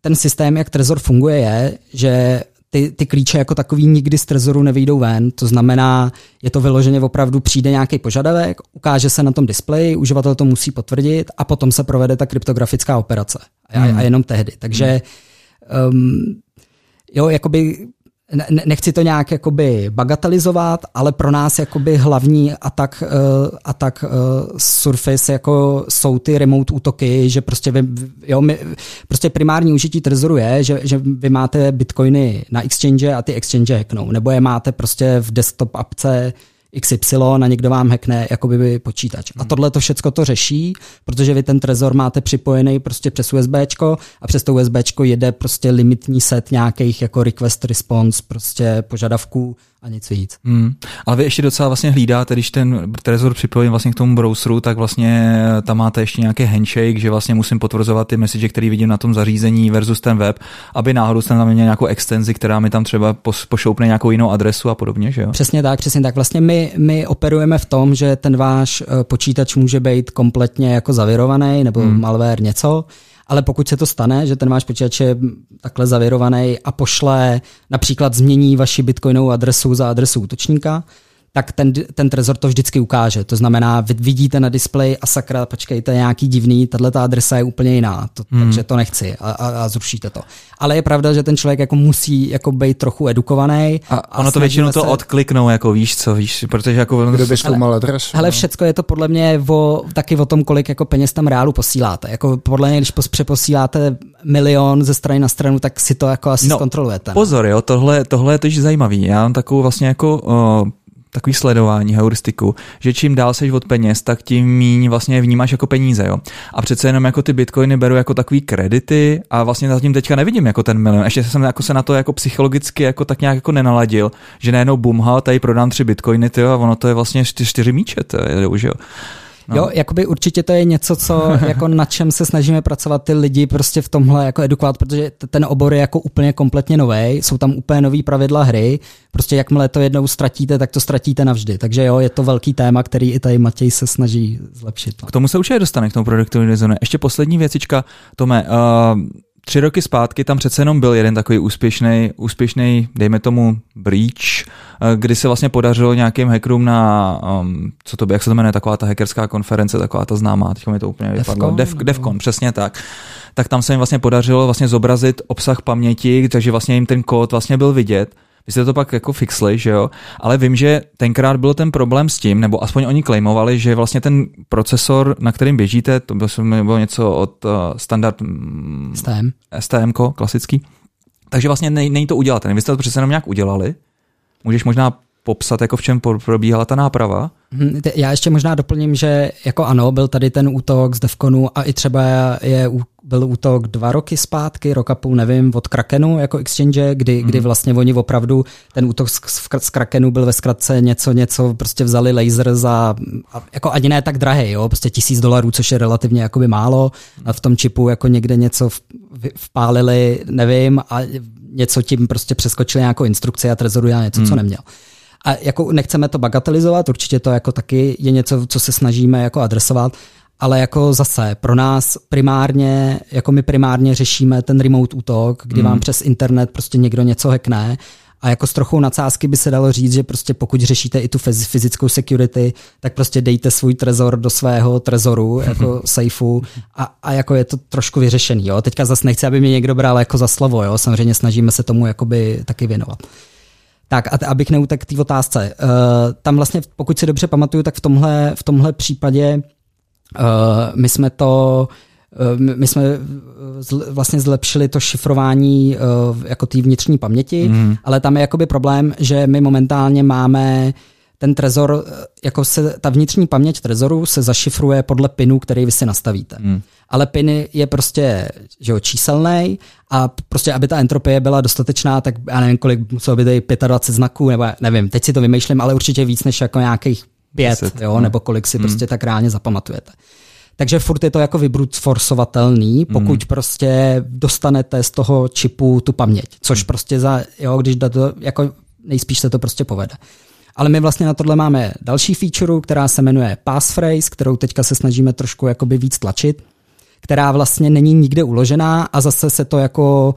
ten systém, jak Trezor funguje, je, že ty, ty klíče jako takový nikdy z trezoru nevyjdou ven, to znamená, je to vyloženě opravdu přijde nějaký požadavek, ukáže se na tom displeji, uživatel to musí potvrdit a potom se provede ta kryptografická operace. A, hmm. a jenom tehdy. Takže um, jo, jakoby nechci to nějak jakoby bagatelizovat, ale pro nás jakoby hlavní atak, uh, atak uh, Surface jako jsou ty remote útoky, že prostě vy, jo, my, prostě primární užití Trezoru je, že, že vy máte bitcoiny na exchange a ty exchange hacknou, nebo je máte prostě v desktop apce XY a někdo vám hackne jakoby počítač. A hmm. tohle to všecko to řeší, protože vy ten trezor máte připojený prostě přes USB a přes to USB jede prostě limitní set nějakých jako request response prostě požadavků a nic víc. Hmm. Ale vy ještě docela vlastně hlídáte, když ten Trezor připojím vlastně k tomu browseru, tak vlastně tam máte ještě nějaký handshake, že vlastně musím potvrzovat ty message, které vidím na tom zařízení versus ten web, aby náhodou jsem tam měl nějakou extenzi, která mi tam třeba pošoupne nějakou jinou adresu a podobně, že jo? Přesně tak, přesně tak. Vlastně my, my operujeme v tom, že ten váš eh, počítač může být kompletně jako zavirovaný nebo hmm. malware něco, ale pokud se to stane, že ten váš počítač je takhle zavěrovaný a pošle, například změní vaši bitcoinovou adresu za adresu útočníka, tak ten, ten trezor to vždycky ukáže. To znamená, vy vidíte na displeji a sakra, počkejte, nějaký divný, tahle ta adresa je úplně jiná, to, hmm. takže to nechci a, a, a zrušíte to. Ale je pravda, že ten člověk jako musí jako být trochu edukovaný. A, a ono to většinou se... to odkliknou, jako víš co, víš, protože jako... Kdo by zkoumal adresu? Hele, no. všecko je to podle mě o, taky o tom, kolik jako peněz tam reálu posíláte. Jako podle mě, když přeposíláte milion ze strany na stranu, tak si to jako asi no, zkontrolujete. No. Pozor, jo, tohle, tohle je tož zajímavý. Já mám takovou vlastně jako uh, takový sledování, heuristiku, že čím dál seš od peněz, tak tím míň vlastně vnímáš jako peníze, jo. A přece jenom jako ty bitcoiny beru jako takový kredity a vlastně zatím teďka nevidím jako ten milion. Ještě jsem jako se na to jako psychologicky jako tak nějak jako nenaladil, že najednou bumha, tady prodám tři bitcoiny, tyjo, a ono to je vlastně čtyři, čtyři míče, to je, jo. No. Jo, jakoby určitě to je něco, co jako na čem se snažíme pracovat ty lidi prostě v tomhle jako edukovat, protože ten obor je jako úplně kompletně nový, jsou tam úplně nový pravidla hry, prostě jakmile to jednou ztratíte, tak to ztratíte navždy. Takže jo, je to velký téma, který i tady Matěj se snaží zlepšit. K tomu se určitě dostane, k tomu produktu designu. Ještě poslední věcička, Tome, uh, tři roky zpátky tam přece jenom byl jeden takový úspěšný, úspěšný, dejme tomu, breach, eh, kdy se vlastně podařilo nějakým hackerům na, um, co to by, jak se to jmenuje, taková ta hackerská konference, taková ta známá, teď mi to úplně vypadlo. Dev, Devcon, přesně tak. Tak tam se jim vlastně podařilo vlastně zobrazit obsah paměti, takže vlastně jim ten kód vlastně byl vidět vy jste to pak jako fixli, že jo? Ale vím, že tenkrát byl ten problém s tím, nebo aspoň oni claimovali, že vlastně ten procesor, na kterým běžíte, to bylo něco od uh, standard mm, STM. STM klasický. Takže vlastně nej, není to udělat. Vy jste to přece jenom nějak udělali. Můžeš možná popsat, jako v čem probíhala ta náprava? Mhm, já ještě možná doplním, že jako ano, byl tady ten útok z Devconu a i třeba je, byl útok dva roky zpátky, rok a půl, nevím, od Krakenu jako exchange, kdy, mm. kdy vlastně oni opravdu, ten útok z, z Krakenu byl ve zkratce něco, něco, prostě vzali laser za, jako ani ne tak drahý, jo, prostě tisíc dolarů, což je relativně jakoby málo, a v tom čipu jako někde něco vpálili, nevím, a něco tím prostě přeskočili nějakou instrukci a Trezoru já něco, mm. co neměl. A jako nechceme to bagatelizovat, určitě to jako taky je něco, co se snažíme jako adresovat, ale jako zase pro nás primárně, jako my primárně řešíme ten remote útok, kdy mm. vám přes internet prostě někdo něco hackne a jako s trochou nadsázky by se dalo říct, že prostě pokud řešíte i tu fyzickou security, tak prostě dejte svůj trezor do svého trezoru, jako safeu a, a jako je to trošku vyřešený. Jo? Teďka zase nechci, aby mě někdo bral jako za slovo, jo? samozřejmě snažíme se tomu jakoby taky věnovat. Tak a abych neutek té otázce. Uh, tam vlastně, pokud si dobře pamatuju, tak v tomhle, v tomhle případě uh, my jsme to uh, my jsme vlastně zlepšili to šifrování jako té vnitřní paměti, mm. ale tam je jakoby problém, že my momentálně máme ten trezor, eh, jako se, ta vnitřní paměť trezoru se zašifruje podle pinu, který vy si nastavíte. Hmm. Ale pin je prostě že jo, číselný a prostě, aby ta entropie byla dostatečná, tak já nevím, kolik muselo být 25 znaků, nebo nevím, teď si to vymýšlím, ale určitě víc než jako nějakých pět, 10, jo, hmm. nebo kolik si hmm. prostě tak reálně zapamatujete. Takže furt je to jako forcovatelný, pokud hmm. prostě dostanete z toho čipu tu paměť, což hmm. prostě za, jo, když to, jako nejspíš se to prostě povede. Ale my vlastně na tohle máme další feature, která se jmenuje passphrase, kterou teďka se snažíme trošku jakoby víc tlačit, která vlastně není nikde uložená a zase se to jako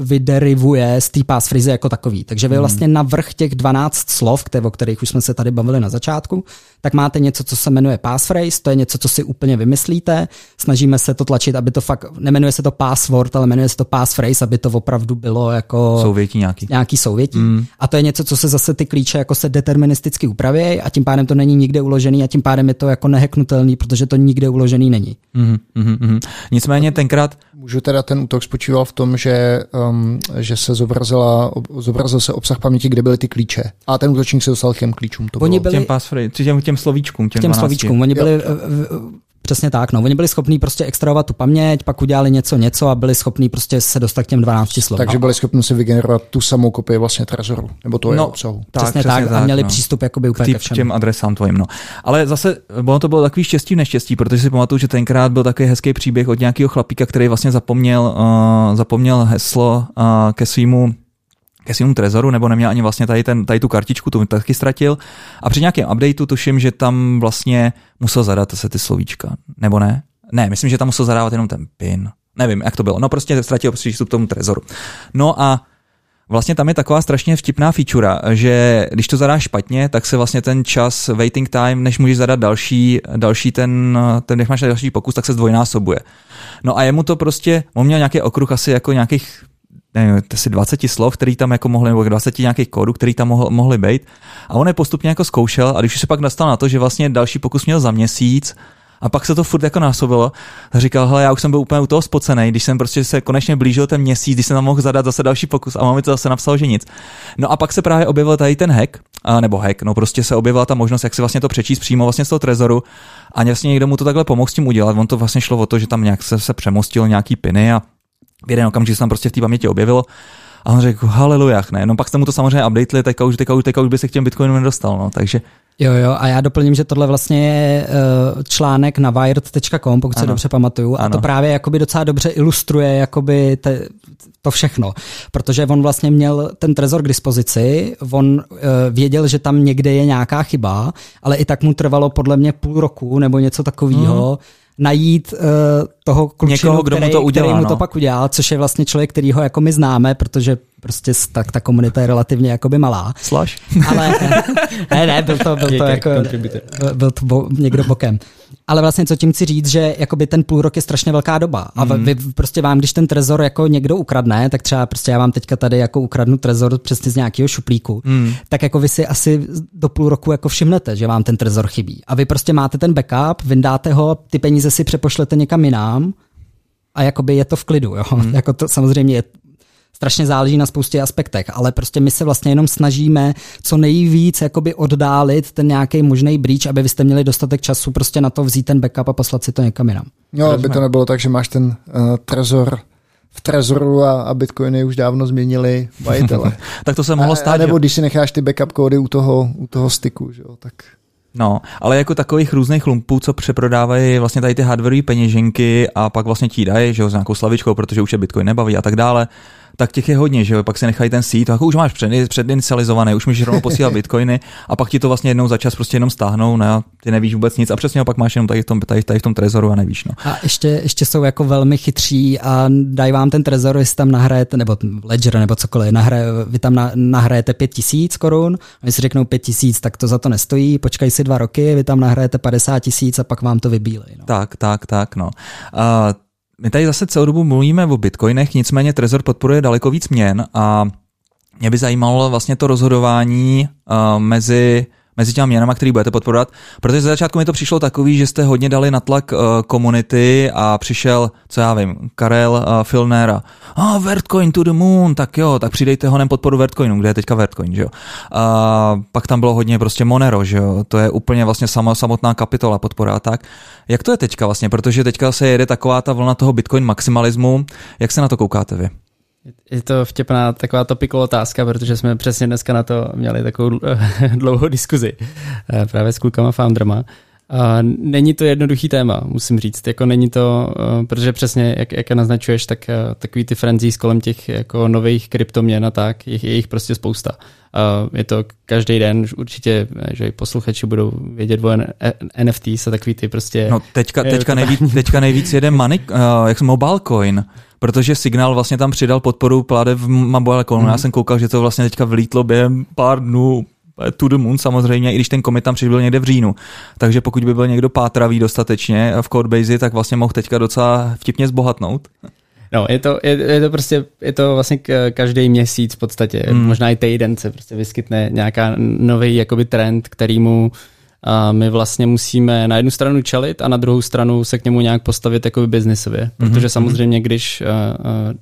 vyderivuje z té passphrase jako takový. Takže vy hmm. vlastně na vrch těch 12 slov, které, o kterých už jsme se tady bavili na začátku, tak máte něco, co se jmenuje passphrase, to je něco, co si úplně vymyslíte. Snažíme se to tlačit, aby to fakt, nemenuje se to password, ale jmenuje se to passphrase, aby to opravdu bylo jako... Souvětí nějaký. Nějaký souvětí. Mm. A to je něco, co se zase ty klíče jako se deterministicky upraví a tím pádem to není nikde uložený a tím pádem je to jako neheknutelný, protože to nikde uložený není. Mm, mm, mm. Nicméně tenkrát... Můžu teda ten útok spočíval v tom, že, um, že se zobrazila, zobrazil se obsah paměti, kde byly ty klíče. A ten útočník se dostal k těm klíčům. To Oni byli... Těm password, těm, těm slovíčkům. Těm, těm slovíčkům. Oni byli, jo. Přesně tak, no. Oni byli schopní prostě extrahovat tu paměť, pak udělali něco, něco a byli schopní prostě se dostat k těm 12 slovům. Takže byli schopni si vygenerovat tu samou kopii vlastně trezoru, nebo to no, je obsahu. Tak, přesně, přesně tak, tak, a měli no. přístup jakoby úplně k všem. těm adresám tvojim, no. Ale zase, ono to bylo takový štěstí neštěstí, protože si pamatuju, že tenkrát byl takový hezký příběh od nějakého chlapíka, který vlastně zapomněl, uh, zapomněl heslo uh, ke svýmu ke svému trezoru, nebo neměl ani vlastně tady, ten, tady tu kartičku, tu taky ztratil. A při nějakém updateu tuším, že tam vlastně musel zadat se ty slovíčka, nebo ne? Ne, myslím, že tam musel zadávat jenom ten pin. Nevím, jak to bylo. No prostě ztratil přístup k tomu trezoru. No a Vlastně tam je taková strašně vtipná feature, že když to zadáš špatně, tak se vlastně ten čas waiting time, než můžeš zadat další, další ten, ten než máš další pokus, tak se zdvojnásobuje. No a jemu to prostě, on měl nějaký okruh asi jako nějakých nevím, asi 20 slov, který tam jako mohli, nebo 20 nějakých kódů, který tam mohl, mohly být. A on je postupně jako zkoušel a když se pak nastal na to, že vlastně další pokus měl za měsíc, a pak se to furt jako násobilo. Říkal, hele, já už jsem byl úplně u toho spocený, když jsem prostě se konečně blížil ten měsíc, když jsem tam mohl zadat zase další pokus a mám mi to zase napsal, že nic. No a pak se právě objevil tady ten hack, a, nebo hack, no prostě se objevila ta možnost, jak si vlastně to přečíst přímo vlastně z toho trezoru a vlastně někdo mu to takhle pomohl s tím udělat. On to vlastně šlo o to, že tam nějak se, se přemostilo nějaký piny a v jeden okamžik se tam prostě v té paměti objevilo. A on řekl, halelujach, ne. No pak jste mu to samozřejmě updateli, teďka už, teďka už, teďka už by se k těm bitcoinům nedostal, no, takže Jo, jo, a já doplním, že tohle vlastně je uh, článek na wired.com, pokud ano. se dobře pamatuju, a ano. to právě jakoby docela dobře ilustruje jakoby te, to všechno, protože on vlastně měl ten trezor k dispozici, on uh, věděl, že tam někde je nějaká chyba, ale i tak mu trvalo podle mě půl roku nebo něco takového, hmm najít uh, toho klučinu, Někoho, kdo který, mu to udělá, který mu to no. pak udělal, což je vlastně člověk, který ho jako my známe, protože prostě tak ta komunita je relativně jakoby malá. Slash. Ale ne, ne, byl to, byl to jako, byl to bo, někdo bokem. Ale vlastně co tím chci říct, že jakoby ten půl rok je strašně velká doba. A mm. vy prostě vám, když ten trezor jako někdo ukradne, tak třeba prostě já vám teďka tady jako ukradnu trezor přesně z nějakého šuplíku, mm. tak jako vy si asi do půl roku jako všimnete, že vám ten trezor chybí. A vy prostě máte ten backup, vyndáte ho, ty peníze si přepošlete někam jinam a jakoby je to v klidu. Jo? Mm. jako to samozřejmě je strašně záleží na spoustě aspektech, ale prostě my se vlastně jenom snažíme co nejvíc jakoby oddálit ten nějaký možný breach, aby vy jste měli dostatek času prostě na to vzít ten backup a poslat si to někam jinam. Jo, aby to nebylo tak, že máš ten uh, trezor v Trezoru a, a Bitcoiny už dávno změnili majitele. tak to se mohlo stát. A, a nebo když si necháš ty backup kódy u toho, u toho styku, že jo, tak... No, ale jako takových různých lumpů, co přeprodávají vlastně tady ty hardwareové peněženky a pak vlastně ti dají, že jo, s nějakou slavičkou, protože už je Bitcoin nebaví a tak dále, tak těch je hodně, že jo, pak si nechají ten seed, jako už máš před, předinicializovaný, už můžeš rovnou posílat bitcoiny a pak ti to vlastně jednou za čas prostě jenom stáhnou, no a ty nevíš vůbec nic a přesně pak máš jenom tady v tom, tady, tady v tom trezoru a nevíš. No. A ještě, ještě jsou jako velmi chytří a dají vám ten trezor, jestli tam nahrajete, nebo Ledger nebo cokoliv, nahraje, vy tam na, nahrajete pět tisíc korun, a když si řeknou pět tisíc, tak to za to nestojí, počkej si dva roky, vy tam nahrajete 50 tisíc a pak vám to vybílí. No. Tak, tak, tak, no. Uh, my tady zase celou dobu mluvíme o bitcoinech, nicméně Trezor podporuje daleko víc měn a mě by zajímalo vlastně to rozhodování uh, mezi mezi těmi měnama, který budete podporovat, protože za začátku mi to přišlo takový, že jste hodně dali na tlak komunity uh, a přišel, co já vím, Karel uh, Filnera, a oh, Vertcoin to the moon, tak jo, tak přidejte honem podporu Vertcoinu, kde je teďka Vertcoin, že jo. Uh, pak tam bylo hodně prostě Monero, že jo, to je úplně vlastně sama, samotná kapitola podpora a tak. Jak to je teďka vlastně, protože teďka se jede taková ta vlna toho Bitcoin maximalismu, jak se na to koukáte vy? Je to vtipná taková topiko otázka, protože jsme přesně dneska na to měli takovou dlouhou diskuzi eh, právě s klukama founderma. A není to jednoduchý téma, musím říct. Jako není to, eh, protože přesně, jak, jak naznačuješ, tak eh, takový ty frenzies kolem těch jako nových kryptoměn a tak, je, je jich prostě spousta. A je to každý den, určitě, že i posluchači budou vědět o NFTs a takový ty prostě... No teďka, teďka, nejvíc, teďka nejvíc jede money, uh, jak jsem mobile coin, protože Signál vlastně tam přidal podporu pládev v mobile coin. Mm. Já jsem koukal, že to vlastně teďka vlítlo během pár dnů to the moon samozřejmě, i když ten komit tam přibyl někde v říjnu. Takže pokud by byl někdo pátravý dostatečně v Codebase, tak vlastně mohl teďka docela vtipně zbohatnout. No, je to, je, je to prostě, je to vlastně každý měsíc v podstatě, mm. možná i týden se prostě vyskytne nějaká nový jakoby trend, kterýmu a my vlastně musíme na jednu stranu čelit a na druhou stranu se k němu nějak postavit jako biznisově. Protože mm-hmm. samozřejmě, když uh, uh,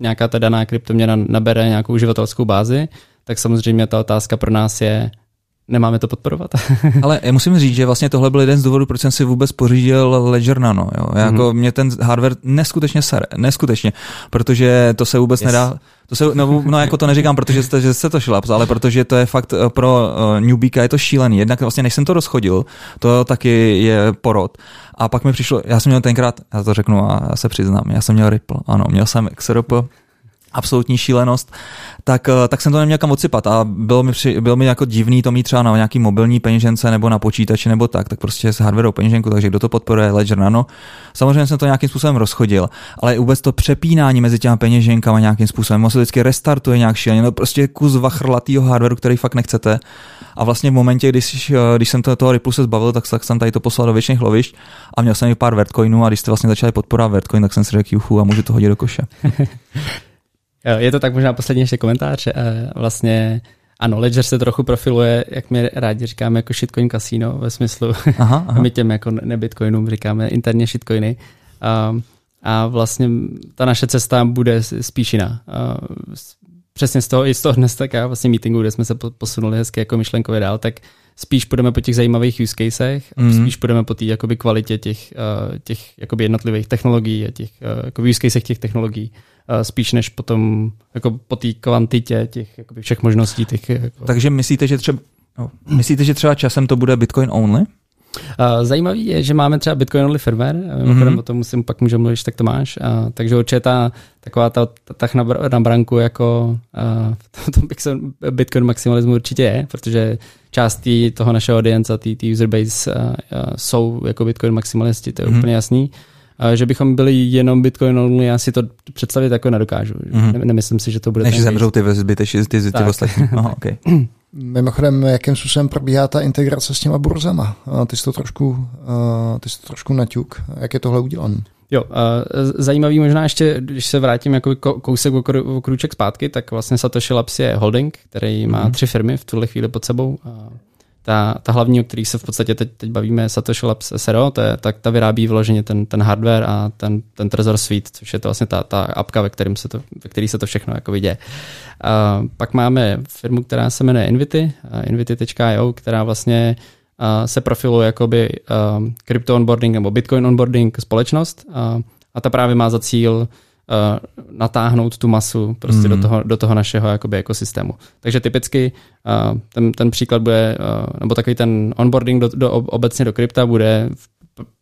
nějaká ta daná kryptoměna nabere nějakou uživatelskou bázi, tak samozřejmě ta otázka pro nás je, nemáme to podporovat. Ale já musím říct, že vlastně tohle byl jeden z důvodů, proč jsem si vůbec pořídil Ledger Nano. Jo. Jako mm-hmm. mě ten hardware neskutečně sere, neskutečně, protože to se vůbec yes. nedá, to se, no, no, jako to neříkám, protože jste, že se to šlaps, ale protože to je fakt eh, pro uh, newbíka je to šílený. Jednak vlastně, než jsem to rozchodil, to taky je porod. A pak mi přišlo, já jsem měl tenkrát, já to řeknu a já se přiznám, já jsem měl Ripple, ano, měl jsem XRP, absolutní šílenost, tak, eh, tak jsem to neměl kam odsypat a bylo mi, při, bylo mi jako divný to mít třeba na nějaký mobilní peněžence nebo na počítači nebo tak, tak prostě s hardwareou peněženku, takže kdo to podporuje, Ledger Nano. Samozřejmě jsem to nějakým způsobem rozchodil, ale vůbec to přepínání mezi těma peněženkama nějakým způsobem, on se vždycky restartuje nějak šíleně, no prostě kus vachrlatýho hardwareu, který fakt nechcete. A vlastně v momentě, když, eh, když jsem to, toho Ripple se zbavil, tak, tak jsem tady to poslal do většiných lovišť a měl jsem i pár Vertcoinů a když jste vlastně začali podporovat Vertcoin, tak jsem si řekl, juchu, a můžu to hodit do koše. Je to tak možná poslední ještě komentář. Eh, vlastně ano, Ledger se trochu profiluje, jak my rádi říkáme, jako shitcoin casino ve smyslu, aha, aha. my těm jako nebitcoinům říkáme interně shitcoiny. A, a vlastně ta naše cesta bude spíš jiná. A přesně z toho, i z toho dnes tak vlastně meetingu, kde jsme se posunuli hezky jako myšlenkově dál, tak spíš půjdeme po těch zajímavých use casech, mm. spíš půjdeme po té jakoby kvalitě těch, těch jakoby jednotlivých technologií a těch jakoby use casech těch technologií spíš než potom jako po té kvantitě těch jakoby všech možností. Těch, jako... Takže myslíte, že třeba No. Myslíte, že třeba časem to bude Bitcoin only? Zajímavý je, že máme třeba Bitcoin only firmware, mm-hmm. o tom musím, pak můžeme mluvit, tak to máš. A, takže určitě ta, taková ta, ta tah na, na branku jako a, to, to Bitcoin maximalismu určitě je, protože část tý, toho našeho audience a té user base a, a, jsou jako Bitcoin maximalisti, to je mm-hmm. úplně jasný že bychom byli jenom Bitcoin only, já si to představit jako nedokážu. Mm-hmm. Ne, nemyslím si, že to bude. Než zemřou ty zbytečky, ty, ty, ty ostatní. Aha, okay. Mimochodem, jakým způsobem probíhá ta integrace s těma burzama? Ty jsi to trošku, ty jsi to trošku naťuk. Jak je tohle udělané? Jo, zajímavý možná ještě, když se vrátím jako kousek o krůček zpátky, tak vlastně Satoshi Labs je holding, který má mm-hmm. tři firmy v tuhle chvíli pod sebou ta, ta hlavní, o který se v podstatě teď, teď bavíme, Satoshi Labs SRO, to je, tak ta vyrábí vyloženě ten, ten hardware a ten, ten Trezor Suite, což je to vlastně ta, ta apka, ve, kterým se to, ve který se to všechno jako vidě. A pak máme firmu, která se jmenuje Invity, invity.io, která vlastně se profiluje jakoby crypto onboarding nebo Bitcoin onboarding společnost a, a ta právě má za cíl uh, natáhnout tu masu prostě mm. do, toho, do toho našeho jakoby ekosystému. Takže typicky uh, ten, ten příklad bude, uh, nebo takový ten onboarding do, do, obecně do krypta bude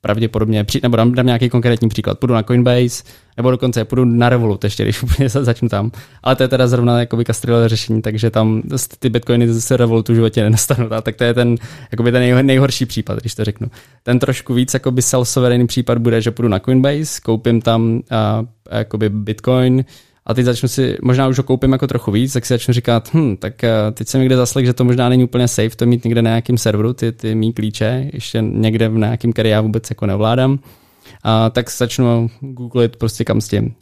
pravděpodobně, nebo dám, dám nějaký konkrétní příklad, půjdu na Coinbase, nebo dokonce půjdu na Revolut ještě, když úplně začnu tam. Ale to je teda zrovna jakoby kastrilové řešení, takže tam ty bitcoiny zase Revolutu v životě nenastanou. Tak to je ten, jakoby ten nejhorší případ, když to řeknu. Ten trošku víc jakoby self-sovereign případ bude, že půjdu na Coinbase, koupím tam uh, jakoby bitcoin, a teď začnu si, možná už ho koupím jako trochu víc, tak si začnu říkat, hm, tak eh, teď jsem někde zaslek, že to možná není úplně safe to mít někde na nějakém serveru, ty, ty mý klíče, ještě někde v nějakém, který já vůbec jako nevládám. A tak začnu googlit prostě kam s tím,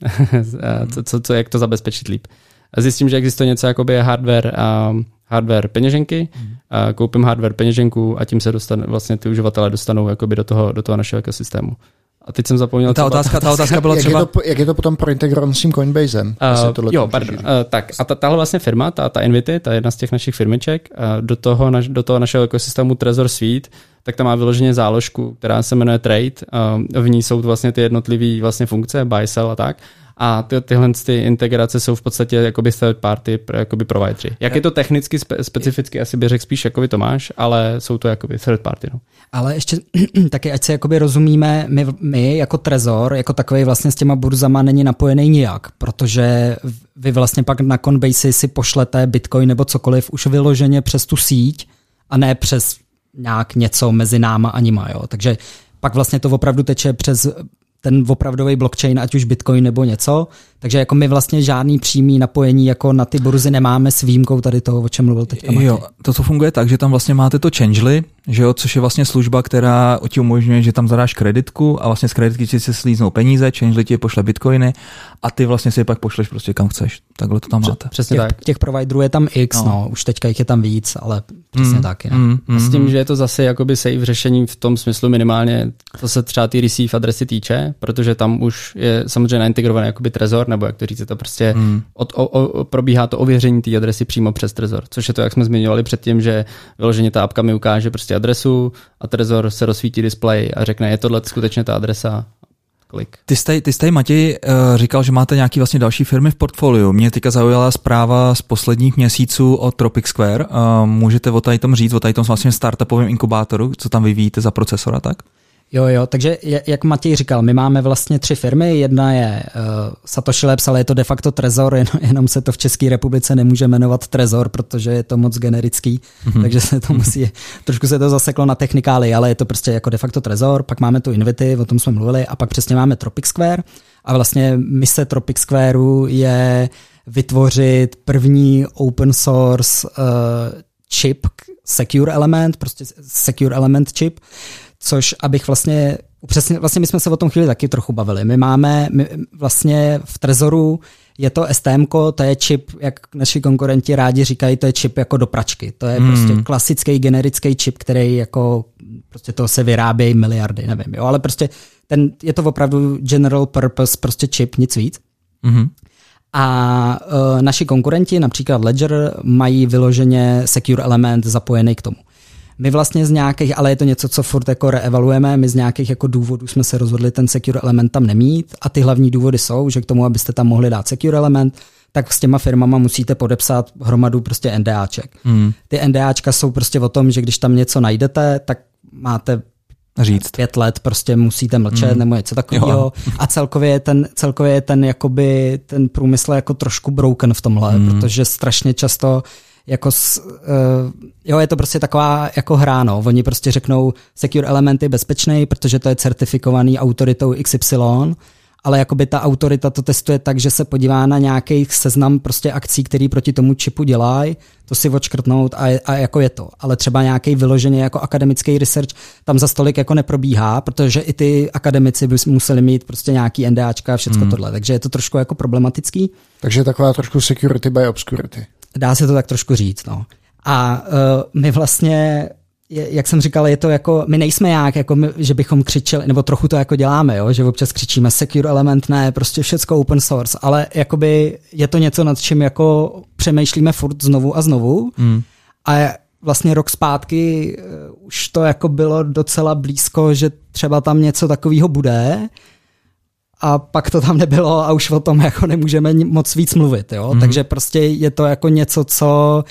co, co, co, jak to zabezpečit líp. A zjistím, že existuje něco jako je hardware a hardware peněženky, hmm. a koupím hardware peněženku a tím se dostane, vlastně ty uživatelé dostanou jakoby do toho, do toho našeho ekosystému. A teď jsem zapomněl. Ta otázka, ta otázka byla jak třeba... Je to, jak je to potom prointegrované s tím Coinbasem? Uh, jo, pardon. Uh, tak a ta, tahle vlastně firma, ta, ta Invity, ta jedna z těch našich firmiček, uh, do, toho naš, do toho našeho ekosystému Trezor Suite, tak tam má vyloženě záložku, která se jmenuje Trade. Uh, v ní jsou vlastně ty jednotlivé vlastně funkce, buy, sell a tak a ty, tyhle ty integrace jsou v podstatě jakoby third party jakoby providery. Jak je to technicky spe, specificky, asi by řekl spíš jakoby Tomáš, ale jsou to jakoby third party. No. Ale ještě taky, ať se jakoby rozumíme, my, my jako Trezor, jako takový vlastně s těma burzama není napojený nijak, protože vy vlastně pak na Coinbase si pošlete Bitcoin nebo cokoliv už vyloženě přes tu síť a ne přes nějak něco mezi náma a nima. Jo. Takže pak vlastně to opravdu teče přes ten opravdový blockchain, ať už Bitcoin nebo něco. Takže jako my vlastně žádný přímý napojení jako na ty burzy nemáme s výjimkou tady toho, o čem mluvil teď. Jo, to, co funguje tak, že tam vlastně máte to Changely, že jo, což je vlastně služba, která ti umožňuje, že tam zadáš kreditku a vlastně z kreditky ti se slíznou peníze, Changely ti pošle bitcoiny a ty vlastně si je pak pošleš prostě kam chceš. Takhle to tam máte. Přesně těch, tak. Těch providerů je tam X, no. no. už teďka jich je tam víc, ale přesně mm, taky. Ne? Mm, mm, a s tím, mm. že je to zase jakoby safe řešení v tom smyslu minimálně, co se třeba ty receive adresy týče, protože tam už je samozřejmě naintegrovaný jakoby Trezor, nebo jak to říct, je to prostě mm. od, o, o, probíhá to ověření té adresy přímo přes Trezor, což je to, jak jsme zmiňovali předtím, že vyloženě ta apka mi ukáže prostě adresu a Trezor se rozsvítí display a řekne, je tohle skutečně ta adresa Klik. Ty jste, ty jste Matěj, uh, říkal, že máte nějaký vlastně další firmy v portfoliu. Mě teďka zaujala zpráva z posledních měsíců o Tropic Square. Uh, můžete o tady tom říct, o tady tom vlastně startupovém inkubátoru, co tam vyvíjíte za procesor a tak? Jo, jo, takže jak Matěj říkal, my máme vlastně tři firmy, jedna je uh, Satoshi Labs, ale je to de facto Trezor, jen, jenom se to v České republice nemůže jmenovat Trezor, protože je to moc generický, mm-hmm. takže se to musí, trošku se to zaseklo na technikály, ale je to prostě jako de facto Trezor, pak máme tu Invity, o tom jsme mluvili, a pak přesně máme Tropic Square a vlastně mise Tropic Squareu je vytvořit první open source uh, chip, secure element, prostě secure element chip, což abych vlastně, přesně, vlastně my jsme se o tom chvíli taky trochu bavili. My máme my vlastně v Trezoru je to STM, to je čip, jak naši konkurenti rádi říkají, to je čip jako do pračky. To je hmm. prostě klasický generický čip, který jako prostě to se vyrábějí miliardy, nevím, jo, ale prostě ten, je to opravdu general purpose prostě čip, nic víc. Hmm. A uh, naši konkurenti, například Ledger, mají vyloženě secure element zapojený k tomu. My vlastně z nějakých, ale je to něco, co furt jako reevaluujeme, my z nějakých jako důvodů jsme se rozhodli ten secure element tam nemít a ty hlavní důvody jsou, že k tomu, abyste tam mohli dát secure element, tak s těma firmama musíte podepsat hromadu prostě NDAček. Hmm. Ty NDAčka jsou prostě o tom, že když tam něco najdete, tak máte říct. Pět let prostě musíte mlčet mm. nebo něco takového. A celkově je ten, celkově je ten, jakoby, ten průmysl jako trošku broken v tomhle, mm. protože strašně často jako s, uh, jo, je to prostě taková jako hra, no. Oni prostě řeknou secure elementy bezpečný, protože to je certifikovaný autoritou XY, ale jakoby ta autorita to testuje tak, že se podívá na nějaký seznam prostě akcí, který proti tomu čipu dělají, to si odškrtnout a, a jako je to. Ale třeba nějaký vyloženě jako akademický research tam za stolik jako neprobíhá, protože i ty akademici by museli mít prostě nějaký NDAčka a všechno hmm. tohle. Takže je to trošku jako problematický. Takže taková trošku security by obscurity. Dá se to tak trošku říct. No. A uh, my vlastně jak jsem říkal, je to jako, my nejsme jak, jako my, že bychom křičeli, nebo trochu to jako děláme, jo, že občas křičíme secure element, ne, prostě všecko open source, ale jakoby je to něco, nad čím jako přemýšlíme furt znovu a znovu. Mm. A vlastně rok zpátky uh, už to jako bylo docela blízko, že třeba tam něco takového bude, a pak to tam nebylo a už o tom jako nemůžeme moc víc mluvit, jo? Mm. Takže prostě je to jako něco, co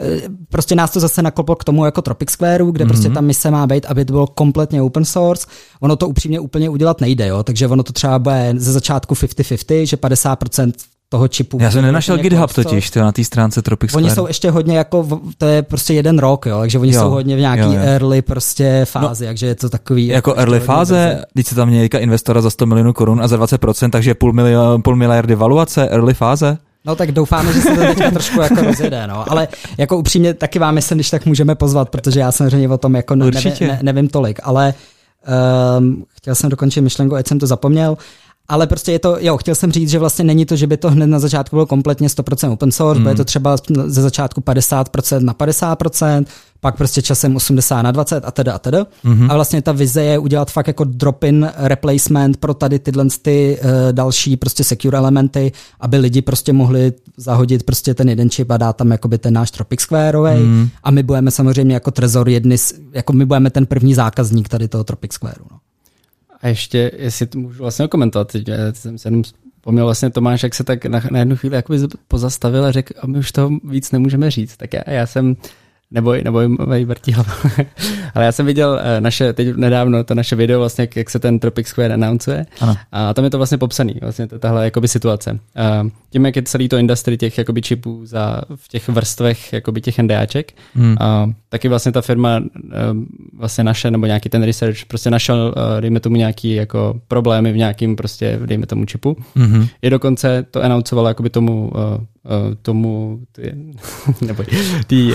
eh, prostě nás to zase nakloplo k tomu jako Tropic Squareu, kde mm. prostě ta mise má být, aby to bylo kompletně open source. Ono to upřímně úplně udělat nejde, jo? takže ono to třeba bude ze začátku 50-50, že 50% toho čipu. Já jsem nenašel GitHub totiž, to na té stránce Tropic Square. Oni jsou ještě hodně jako, to je prostě jeden rok, jo, takže oni jo, jsou hodně v nějaký jo, jo. early prostě fázi, no, takže je to takový. Jako, early fáze, když se tam měli investora za 100 milionů korun a za 20%, takže půl, milion, půl miliardy valuace, early fáze. No tak doufáme, že se to teďka trošku jako rozjede, no. Ale jako upřímně taky vám jestli, když tak můžeme pozvat, protože já samozřejmě o tom jako ne, nevím, ne, nevím tolik, ale um, chtěl jsem dokončit myšlenku, ať jsem to zapomněl. Ale prostě je to, jo, chtěl jsem říct, že vlastně není to, že by to hned na začátku bylo kompletně 100% open source, mm. bude to třeba ze začátku 50% na 50%, pak prostě časem 80 na 20 a teda a teda. Mm-hmm. A vlastně ta vize je udělat fakt jako drop-in replacement pro tady tyhle ty uh, další prostě secure elementy, aby lidi prostě mohli zahodit prostě ten jeden čip a dát tam jakoby ten náš Tropic Square mm. a my budeme samozřejmě jako Trezor jedny, jako my budeme ten první zákazník tady toho Tropic Square. No. A ještě, jestli to můžu vlastně komentovat, teď jsem se jenom vzpomněl vlastně Tomáš, jak se tak na, na jednu chvíli jakoby pozastavil a řekl, a my už to víc nemůžeme říct. Tak já, já jsem neboj, neboj vrtí Ale já jsem viděl eh, naše, teď nedávno to naše video, vlastně, jak, jak se ten Tropic Square announcuje. Ano. A tam je to vlastně popsaný, vlastně tahle jakoby situace. Tím, jak je celý to industry těch jakoby čipů za, v těch vrstvech jakoby těch NDAček, hmm. a taky vlastně ta firma eh, vlastně naše, nebo nějaký ten research, prostě našel, eh, dejme tomu nějaký jako problémy v nějakým prostě, dejme tomu čipu. Hmm. Je dokonce to announcovalo jakoby tomu tomu, ty, nebo tý,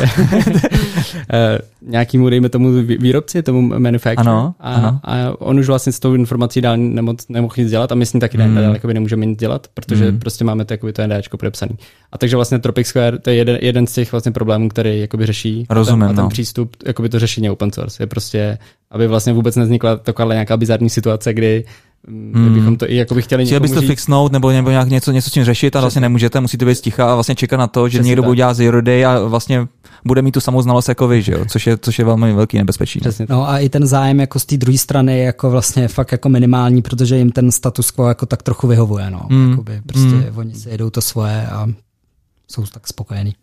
nějakýmu, dejme tomu výrobci, tomu manufacturer. Ano, a, ano. a on už vlastně s tou informací dál nemohl, nemohl nic dělat a my s ní taky mm. dál jakoby nemůžeme nic dělat, protože mm. prostě máme to, jakoby, to NDAčko podepsaný. A takže vlastně Tropic Square, to je jeden, jeden z těch vlastně problémů, který jakoby řeší. Rozumím, a ten, no. a ten přístup, jakoby to řešení open source je prostě, aby vlastně vůbec nevznikla taková nějaká bizarní situace, kdy Hmm. bychom to i jako by chtěli Chtěl byste říct... fixnout nebo, nebo nějak něco, něco s tím řešit a vlastně nemůžete, musíte být sticha a vlastně čekat na to, že Přesně někdo tak. bude dělat zero day a vlastně bude mít tu samou znalost jako vy, že jo? Což, je, což je velmi velký nebezpečí. No. Přesně. No a i ten zájem jako z té druhé strany je jako vlastně fakt jako minimální, protože jim ten status quo jako tak trochu vyhovuje, no. Hmm. Jakoby prostě hmm. oni si jedou to svoje a jsou tak spokojení.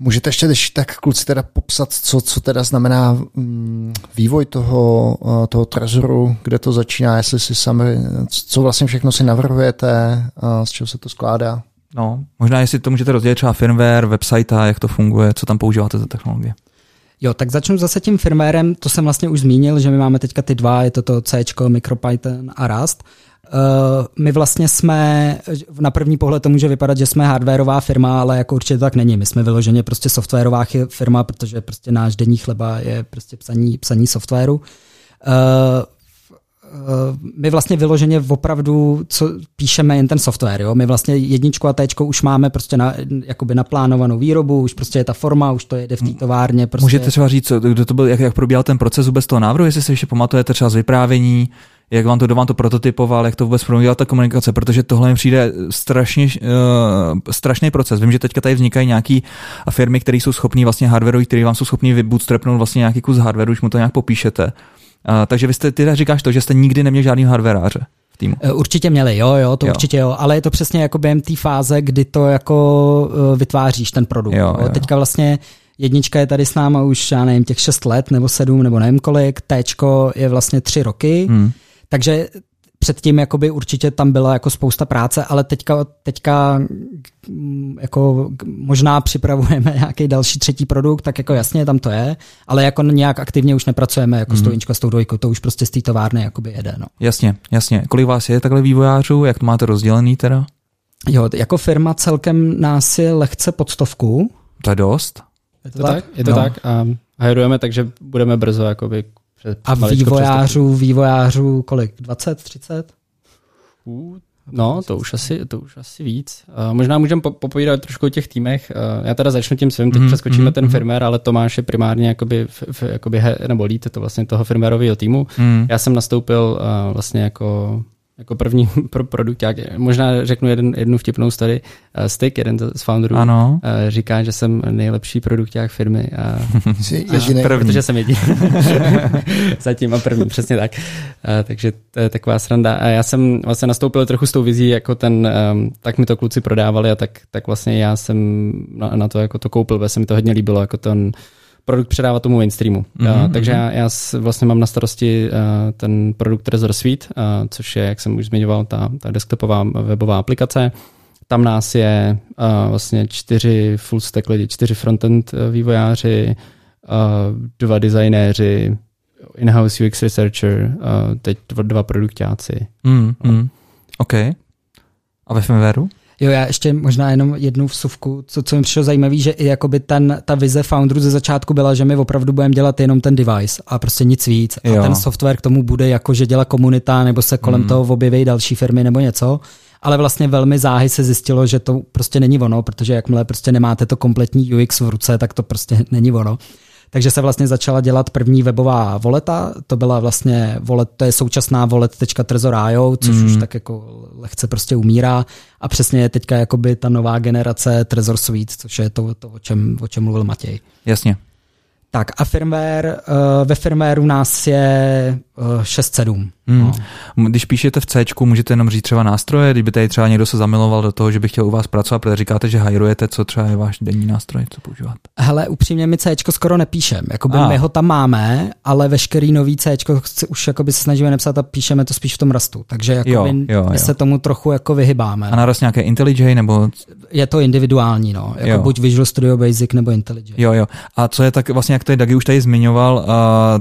Můžete ještě když tak kluci teda popsat, co, co teda znamená mm, vývoj toho, eh, toho trezoru, kde to začíná, jestli si sami, co vlastně všechno si navrhujete, z čeho se to skládá? No, možná jestli to můžete rozdělit třeba firmware, website, jak to funguje, co tam používáte za technologie. Jo, tak začnu zase tím firmwarem, to jsem vlastně už zmínil, že my máme teďka ty dva, je to to C, MicroPython a Rust. Uh, my vlastně jsme, na první pohled to může vypadat, že jsme hardwareová firma, ale jako určitě tak není. My jsme vyloženě prostě softwarová firma, protože prostě náš denní chleba je prostě psaní, psaní softwaru. Uh, my vlastně vyloženě opravdu co píšeme jen ten software. Jo? My vlastně jedničku a téčko už máme prostě na, jakoby naplánovanou výrobu, už prostě je ta forma, už to jede v té továrně. Prostě. Můžete třeba říct, kdo to byl, jak, jak probíhal ten proces vůbec toho návrhu, jestli si ještě pamatujete třeba z vyprávění, jak vám to, kdo vám to prototypoval, jak to vůbec probíhala ta komunikace, protože tohle mi přijde strašně, uh, strašný proces. Vím, že teďka tady vznikají nějaké firmy, které jsou schopní vlastně hardwareu, které vám jsou schopní vybootstrapnout vlastně nějaký kus hardwareu, už mu to nějak popíšete. Takže vy jste, ty říkáš to, že jste nikdy neměl žádný hardwareáře v týmu. Eh, určitě měli, jo, jo, to jo. určitě jo, ale je to přesně jako během té fáze, kdy to jako vytváříš ten produkt. Jo, jo. Teďka vlastně jednička je tady s náma už, já nevím, těch 6 let nebo 7 nebo nevím kolik, Tčko je vlastně 3 roky. Hmm takže předtím jakoby určitě tam byla jako spousta práce, ale teďka, teďka mm, jako možná připravujeme nějaký další třetí produkt, tak jako jasně tam to je, ale jako nějak aktivně už nepracujeme jako mm. s tou mhm. s tou dvojkou, to už prostě z té továrny jakoby jede. No. Jasně, jasně. Kolik vás je takhle vývojářů, jak to máte rozdělený teda? Jo, jako firma celkem nás je lehce pod stovku. To je dost. Je to, tak? tak? Je to no. tak a hajrujeme, takže budeme brzo jakoby před, a vývojářů, vývojářů kolik? 20, 30? Uh, no, to už asi, to už asi víc. Uh, možná můžeme po, popovídat trošku o těch týmech. Uh, já teda začnu tím svým, teď mm, přeskočíme mm, ten mm. firmware, ale Tomáš je primárně jakoby, f, f, jakoby he, nebo lead to vlastně toho firmwareového týmu. Mm. Já jsem nastoupil uh, vlastně jako jako první pro produkt, jak možná řeknu jeden, jednu vtipnou story. Uh, Stick, jeden z founderů, ano. Uh, říká, že jsem nejlepší produkták firmy. A, Jsi jediný. První. Protože jsem jediný. Zatím a první, přesně tak. Uh, takže to je taková sranda. A já jsem vlastně nastoupil trochu s tou vizí, jako ten, um, tak mi to kluci prodávali a tak, tak vlastně já jsem na, na to jako to koupil, protože se mi to hodně líbilo, jako ten produkt předávat tomu mainstreamu. Mm-hmm. Uh, takže já, já vlastně mám na starosti uh, ten produkt Trezor Suite, uh, což je, jak jsem už zmiňoval, ta, ta desktopová webová aplikace. Tam nás je uh, vlastně čtyři full stack lidi, čtyři frontend vývojáři, uh, dva designéři, in-house UX researcher, uh, teď dva, dva produktáci. Mm, mm. OK. A ve firmwareu? Jo, já ještě možná jenom jednu vsuvku, co, co mi přišlo zajímavé, že i jakoby ten, ta vize founderů ze začátku byla, že my opravdu budeme dělat jenom ten device a prostě nic víc. A Jo. ten software k tomu bude jako, že dělá komunita, nebo se kolem toho objeví další firmy nebo něco. Ale vlastně velmi záhy se zjistilo, že to prostě není ono, protože jakmile prostě nemáte to kompletní UX v ruce, tak to prostě není ono. Takže se vlastně začala dělat první webová voleta, to byla vlastně volet, to je současná volet.trezor.io, což mm. už tak jako lehce prostě umírá a přesně je teďka jakoby ta nová generace Trezor Suite, což je to, to o, čem, o čem mluvil Matěj. Jasně. Tak a firmware, uh, ve firmwareu nás je 6.7. Hmm. No. Když píšete v C, můžete jenom říct třeba nástroje, kdyby tady třeba někdo se zamiloval do toho, že by chtěl u vás pracovat, protože říkáte, že hajrujete, co třeba je váš denní nástroj, co používáte. Hele, upřímně my C skoro nepíšem. Jakoby A. my ho tam máme, ale veškerý nový C už jakoby se snažíme napsat a píšeme to spíš v tom rastu. Takže jakoby Jo, jo, my jo. se tomu trochu jako vyhybáme. A naraz nějaké IntelliJ nebo Je to individuální, no. Jako Jo. buď Visual Studio Basic nebo IntelliJ. Jo, jo. A co je tak vlastně, jak tady Dagi už tady zmiňoval, uh,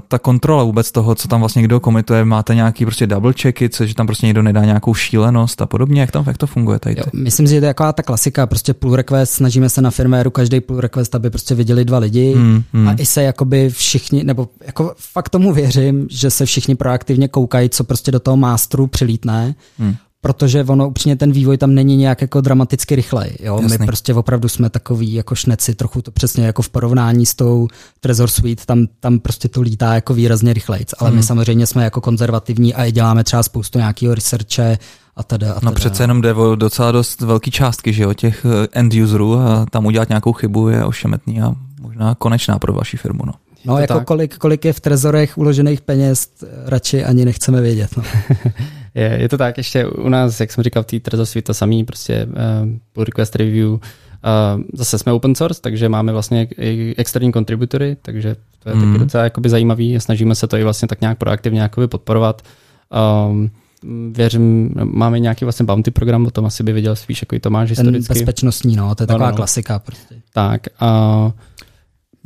ta kontrola vůbec toho, co tam vlastně kdo komituje, máte nějaký prostě double checky, co, že tam prostě někdo nedá nějakou šílenost a podobně, jak tam jak to funguje tady? Jo, myslím si, že to je taková ta klasika, prostě pull request, snažíme se na firméru každý pull request, aby prostě viděli dva lidi Hmm, hmm. a i se jakoby všichni, nebo jako fakt tomu věřím, že se všichni proaktivně koukají, co prostě do toho mástru přilítne, Hmm. Protože ono upřímně ten vývoj tam není nějak jako dramaticky rychlej. Jo? Jasný. My prostě opravdu jsme takový jako šneci, trochu to přesně jako v porovnání s tou Trezor Suite, tam, tam prostě to lítá jako výrazně rychlejc. Ale Hmm. my samozřejmě jsme jako konzervativní a i děláme třeba spoustu nějakého researche a teda. A No teda. přece jenom jde o docela dost velký částky, že jo, těch eh, end userů a tam udělat nějakou chybu je ošemetný a možná konečná pro vaši firmu, no. No, jako tak. kolik, kolik je v trezorech uložených peněz, radši ani nechceme vědět. No. Je, je to tak, ještě u nás, jak jsem říkal, v té Trezor Suite to samý, prostě uh, pull request review. Uh, zase jsme open source, takže máme vlastně i externí kontributory, takže to je mm. Mhm. taky docela jakoby zajímavý. Snažíme se to i vlastně tak nějak proaktivně jakoby podporovat. Um, věřím, máme nějaký vlastně bounty program, o tom asi by věděl spíš jako i Tomáš Ten historicky. bezpečnostní, no, to je No, taková no. klasika. Prostě. Tak, uh,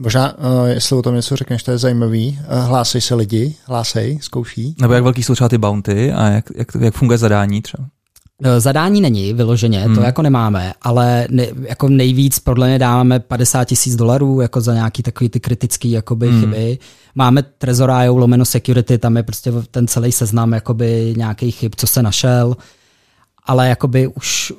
Možná, uh, jestli o tom něco řekneš, to je zajímavý. Uh, hlásej se lidi, hlásej, zkouší. Nebo jak velký jsou třeba ty bounty a jak, jak, jak funguje zadání třeba? E, Zadání není vyloženě, hmm. to jako nemáme, ale ne, jako nejvíc podle mě dáváme 50 tisíc dolarů jako za nějaký takový ty kritický jakoby hmm. chyby. Máme Trezor.io lomeno security, tam je prostě ten celý seznam jakoby nějakých chyb, co se našel, ale jakoby už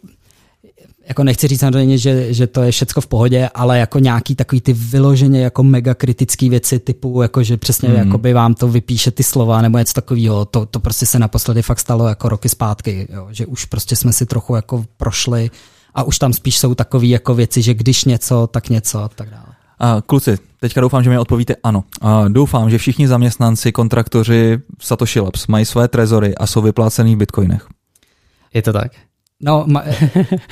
jako nechci říct samozřejmě, že, že to je všecko v pohodě, ale jako nějaký takový ty vyloženě jako mega kritický věci typu, jako že přesně mm. jakoby vám to vypíše ty slova nebo něco takového, to, to prostě se naposledy fakt stalo jako roky zpátky, jo, že už prostě jsme si trochu jako prošli a už tam spíš jsou takové jako věci, že když něco, tak něco a tak dále. A kluci, teďka doufám, že mi odpovíte ano. A doufám, že všichni zaměstnanci, kontraktoři v Satoshi Labs mají své trezory a jsou vyplácený v bitcoinech. je to tak. No, ma,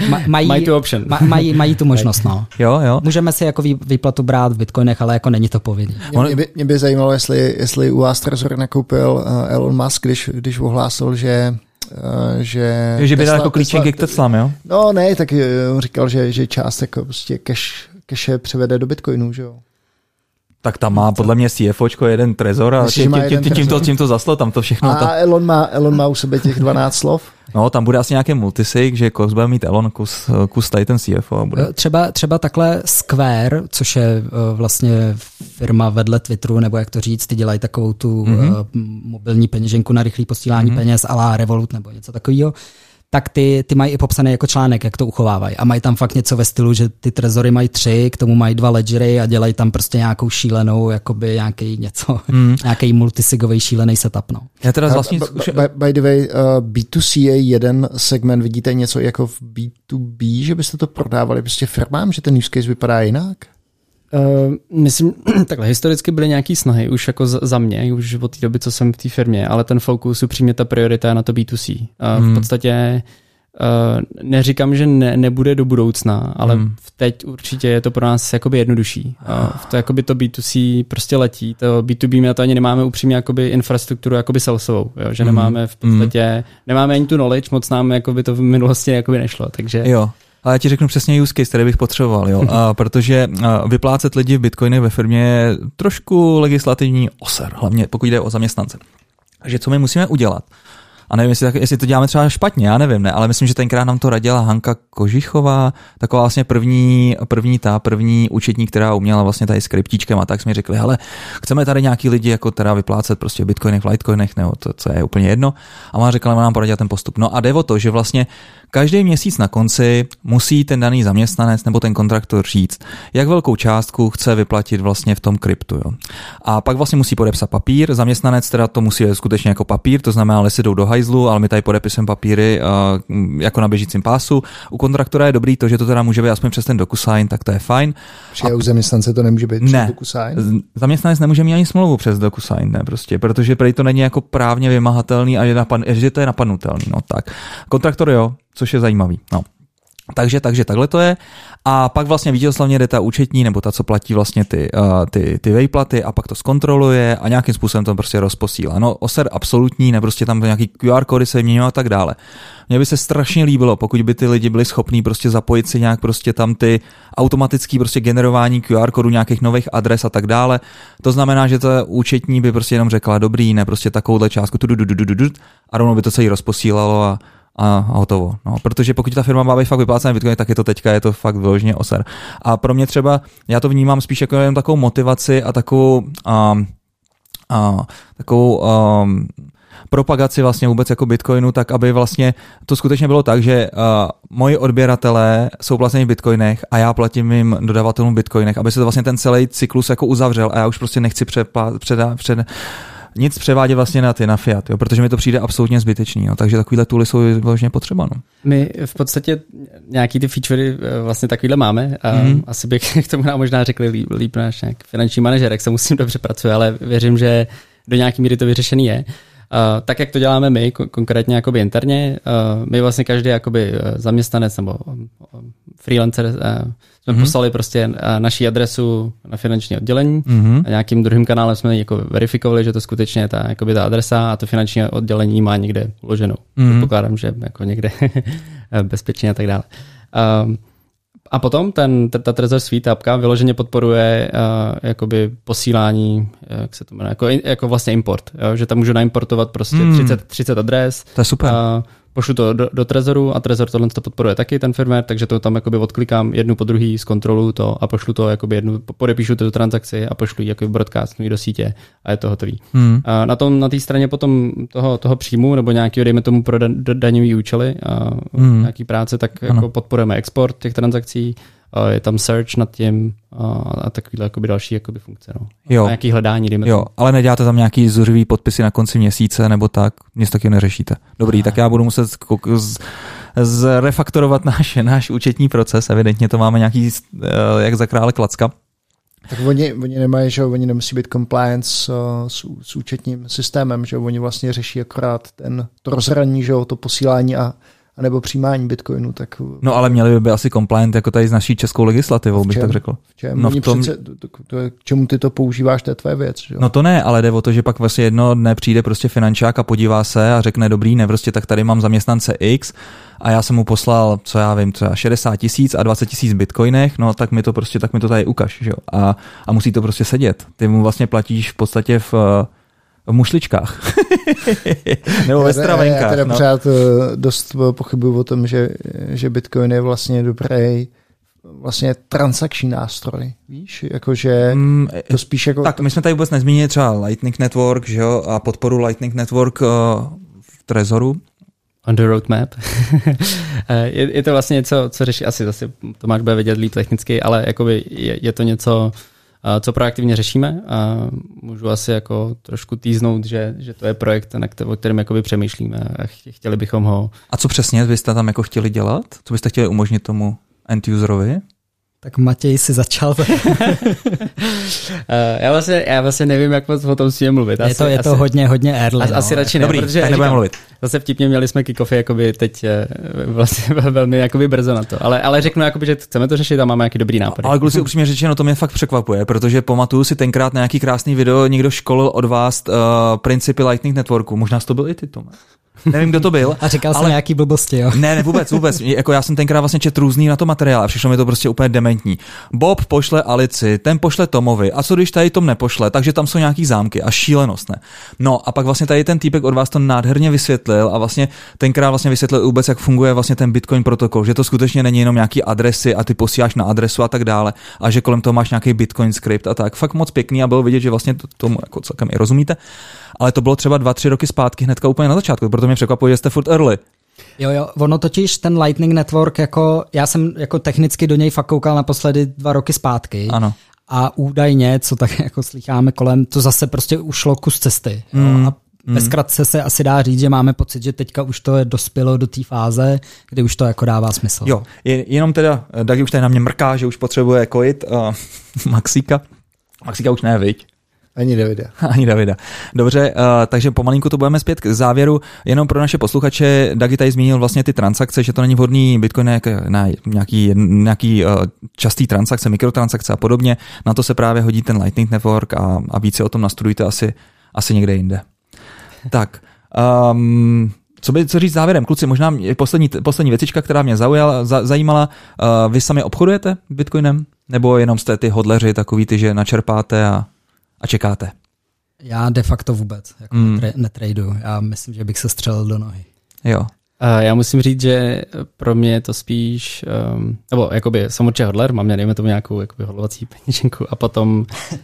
ma, mají, Mají tu option. ma, mají, mají tu možnost, no. Jo, jo. Můžeme si jako vý- výplatu brát v bitcoinech, ale jako není to povinný. Mě, mě, by, mě by zajímalo, jestli, jestli u vás Trezor nakoupil uh, Elon Musk, když, když ohlásil, že uh, že... že by dal jako klíčenky k Teslám, jo? No ne, tak eh, on říkal, že, že část jako prostě cash, cache převede do bitcoinů, že jo. Tak tam má podle mě CFOčko jeden trezor a tím, tím, jeden tím, tím, to, tím to zaslo, tam to všechno. A ta, Elon má, Elon má u sebe těch 12 slov. no, tam bude asi nějaký multisig, že kus bude mít Elon, kus, kus tady ten CFO. A bude. Eh, Třeba, třeba takhle Square, což je eh, vlastně firma vedle Twitteru, nebo jak to říct, ty dělají takovou tu Mhm. mm-hmm. mobilní peněženku na rychlé posílání mm-hmm. peněz a la Revolut nebo něco takového tak ty, ty mají i popsané jako článek, jak to uchovávají. A mají tam fakt něco ve stylu, že ty trezory mají tři, k tomu mají dva ledgery a dělají tam prostě nějakou šílenou, jakoby nějaký něco, Hmm. nějaký multisigový šílený setup. No. Já teda vlastní by, by, by the way, uh, B2C je jeden segment, vidíte něco jako v B2B, že byste to prodávali prostě firmám, že ten use case vypadá jinak? Uh, myslím, takhle historicky byly nějaký snahy, už jako za, mě, už od té doby, co jsem v té firmě, ale ten fokus, upřímně ta priorita je na to B2C. Uh, Hmm. V podstatě uh, neříkám, že ne, nebude do budoucna, ale Hmm. hmm. teď určitě je to pro nás jakoby jednodušší. Uh, to jakoby to B2C prostě letí, to B2B my na to ani nemáme upřímně jakoby infrastrukturu jakoby salesovou, jo? že Hmm. nemáme v podstatě, nemáme ani tu knowledge, moc nám jakoby to v minulosti jakoby nešlo, takže Jo. Ale já ti řeknu přesně use case, který bych potřeboval, jo. A protože a, vyplácet lidi v bitcoiny ve firmě je trošku legislativní oser, hlavně pokud jde o zaměstnance. Takže co my musíme udělat? A nevím, jestli, tak, jestli to děláme třeba špatně, já nevím, ne, ale myslím, že tenkrát nám to radila Hanka Kožichová, taková vlastně první, první ta, první účetní, která uměla vlastně tady s kryptíčkem a tak jsme řekli, ale chceme tady nějaký lidi jako teda vyplácet prostě v bitcoinech, v litecoinech, nebo to, co je úplně jedno. A má řekla, nám poradila ten postup. No a jde o to, že vlastně Každý měsíc na konci musí ten daný zaměstnanec nebo ten kontraktor říct, jak velkou částku chce vyplatit vlastně v tom kryptu. Jo. A pak vlastně musí podepsat papír, zaměstnanec teda to musí skutečně jako papír, to znamená, ale si jdou do ale my tady podepisujeme papíry uh, jako na běžícím pásu. U kontraktora je dobrý to, že to teda může být aspoň přes ten DocuSign, tak to je fajn. Že u zaměstnance to nemůže být ne, přes DocuSign? Zaměstnanec nemůže mít ani smlouvu přes DocuSign, ne, prostě, protože prej to není jako právně vymahatelný a že, napad, že to je napadnutelný. No tak. Kontraktor jo, což je zajímavý. No. Takže, takže takhle to je. A pak vlastně vítězoslavně jde ta účetní, nebo ta, co platí vlastně ty, uh, ty, ty vejplaty a pak to zkontroluje a nějakým způsobem to prostě rozposílá. No OSER absolutní, ne prostě tam nějaký QR kódy se mění a tak dále. Mně by se strašně líbilo, pokud by ty lidi byli schopní prostě zapojit si nějak prostě tam ty automatický prostě generování QR kódu nějakých nových adres a tak dále. To znamená, že ta účetní by prostě jenom řekla dobrý, ne prostě takovouhle částku a rovnou by to celý rozposílalo a a hotovo. No, protože pokud ta firma má být fakt vyplácená Bitcoin, tak je to teďka, je to fakt vyloženě oser. A pro mě třeba, já to vnímám spíš jako jen takovou motivaci a takovou, um, uh, takovou um, propagaci vlastně vůbec jako Bitcoinu, tak aby vlastně to skutečně bylo tak, že uh, moji odběratelé jsou vlastně v Bitcoinech a já platím mým dodavatelům Bitcoinech, aby se to vlastně ten celý cyklus jako uzavřel a já už prostě nechci přepla, předa, před, nic převádět vlastně na ty, na Fiat, jo, protože mi to přijde absolutně zbytečný. No, takže takovýhle tooly jsou vlastně potřeba. No. My v podstatě nějaký ty featurey eh, vlastně takovýhle máme. A mm-hmm. Asi bych k tomu nám možná řekli líp, líp náš nějak finanční manažer, jak se musím dobře pracuje, ale věřím, že do nějaký míry to vyřešený je. Uh, tak, jak to děláme my, konkrétně jakoby interně, uh, my vlastně každý jakoby zaměstnanec nebo freelancer jsme mm-hmm. poslali prostě naší adresu na finanční oddělení mm-hmm. a nějakým druhým kanálem jsme jako verifikovali, že to skutečně je ta, jakoby ta adresa a to finanční oddělení má někde uloženou. Mm-hmm. Pokládám, že jako někde bezpečně a tak dále. Um, a potom ten, ta Trezor Suite apka vyloženě podporuje uh, jakoby posílání, jak se to jmenuje, jako, jako vlastně import, jo? že tam můžu naimportovat prostě mm. 30, 30 adres. To je super. Uh, pošlu to do, do Trezoru a Trezor tohle to podporuje taky ten firmware, takže to tam jakoby odklikám jednu po druhý, zkontroluju to a pošlu to jakoby jednu, podepíšu tu transakci a pošlu ji jako broadcastu do sítě a je to hotový. Hmm. A na tom na té straně potom toho, toho příjmu nebo nějakého, dejme tomu pro daňový účely a hmm. nějaký práce, tak jako podporujeme export těch transakcí, je tam search nad tím a takovýhle jakoby další jakoby funkce. No. Jo. A nějaký hledání, dejme Jo, ale neděláte tam nějaký zuřivý podpisy na konci měsíce nebo tak, nic taky neřešíte. Dobrý, a. tak já budu muset z, zrefaktorovat náš, náš účetní proces, evidentně to máme nějaký, eh, jak za krále klacka. Tak oni, oni nemají, že oni nemusí být compliance s, s, s účetním systémem, že oni vlastně řeší akorát ten, to rozhraní, že to posílání a nebo přijímání bitcoinu. Tak... No ale měli by být asi compliant jako tady s naší českou legislativou, bych tak řekl. V čem? No v tom... přece, to, to, je, k čemu ty to používáš, to je tvoje věc. Že? No to ne, ale jde o to, že pak vlastně jedno dne přijde prostě finančák a podívá se a řekne dobrý, ne, prostě tak tady mám zaměstnance X a já jsem mu poslal, co já vím, třeba 60 tisíc a 20 tisíc bitcoinech, no tak mi to prostě, tak mi to tady ukaž, že jo? A, a musí to prostě sedět. Ty mu vlastně platíš v podstatě v v mušličkách. Nebo ve stravenkách. Já teda no. pořád eh, dost pochybuju o tom, že, že Bitcoin je vlastně dobrý vlastně transakční nástroj, víš, jakože mm, to spíš jako... Tak, my jsme tady vůbec nezmínili třeba Lightning Network, že jo, a podporu Lightning Network uh, v Trezoru. On the roadmap. Eh, je, je, to vlastně něco, co řeší, asi zase Tomáš bude vědět líp technicky, ale jakoby je, je to něco, co proaktivně řešíme a můžu asi jako trošku týznout, že, že to je projekt, na který, o kterém jakoby přemýšlíme a chtěli bychom ho... A co přesně byste tam jako chtěli dělat? Co byste chtěli umožnit tomu end userovi? Tak Matěj si začal. Eh, já, vlastně, já vlastně nevím, jak o tom si mluvit. Asi, je to, je to asi, hodně, hodně early. Asi, no. asi radši ne, Dobrý, protože nebudeme mluvit. Zase vtipně měli jsme kickoffy jakoby teď eh, vlastně velmi jakoby brzo na to. Ale, ale řeknu, jakoby, že chceme to řešit a máme nějaký dobrý nápad. Ale kluci upřímně řečeno, to mě fakt překvapuje, protože pamatuju si tenkrát na nějaký krásný video, někdo školil od vás uh, principy Lightning Networku. Možná to byl i ty, Tome. Nevím, kdo to byl. A říkal ale... jsem nějaký blbosti, jo? Ne, ne, vůbec, vůbec. Jako já jsem tenkrát vlastně čet různý na to materiál a přišlo mi to prostě úplně dementní. Bob pošle Alici, ten pošle Tomovi. A co když tady Tom nepošle? Takže tam jsou nějaký zámky a šílenost, ne? No a pak vlastně tady ten týpek od vás to nádherně vysvětlil a vlastně tenkrát vlastně vysvětlil vůbec, jak funguje vlastně ten Bitcoin protokol, že to skutečně není jenom nějaký adresy a ty posíláš na adresu a tak dále, a že kolem toho máš nějaký Bitcoin script a tak. Fakt moc pěkný a bylo vidět, že vlastně to, tomu jako celkem i rozumíte. Ale to bylo třeba dva, tři roky zpátky, hnedka úplně na začátku, proto mě překvapuje, že jste furt early. Jo, jo, ono totiž ten Lightning Network, jako já jsem jako technicky do něj fakt koukal naposledy dva roky zpátky. Ano. A údajně, co tak jako slycháme kolem, to zase prostě ušlo kus cesty. Jo. Mm. A ve zkratce se asi dá říct, že máme pocit, že teďka už to je dospělo do té fáze, kdy už to jako dává smysl. Jo, je, jenom teda, Dagi už tady na mě mrká, že už potřebuje kojit uh, Maxika. Maxika už ne, viď? Ani Davida. Ani Davida. Dobře, uh, takže pomalinku to budeme zpět k závěru. Jenom pro naše posluchače, Dagi tady zmínil vlastně ty transakce, že to není vhodný Bitcoin na nějaký, nějaký uh, častý transakce, mikrotransakce a podobně. Na to se právě hodí ten Lightning Network a, a více o tom nastudujte asi, asi někde jinde. Tak, um, co by co říct závěrem? Kluci, možná poslední, poslední věcička, která mě zaujala, za, zajímala. Uh, vy sami obchodujete Bitcoinem? Nebo jenom jste ty hodleři takový ty, že načerpáte a, a čekáte? Já de facto vůbec jako mm. netra- netradu. Já myslím, že bych se střelil do nohy. Jo. Uh, já musím říct, že pro mě je to spíš, um, nebo jakoby jsem určitě hodler, mám dejme tomu nějakou jakoby hodlovací peněženku a potom uh,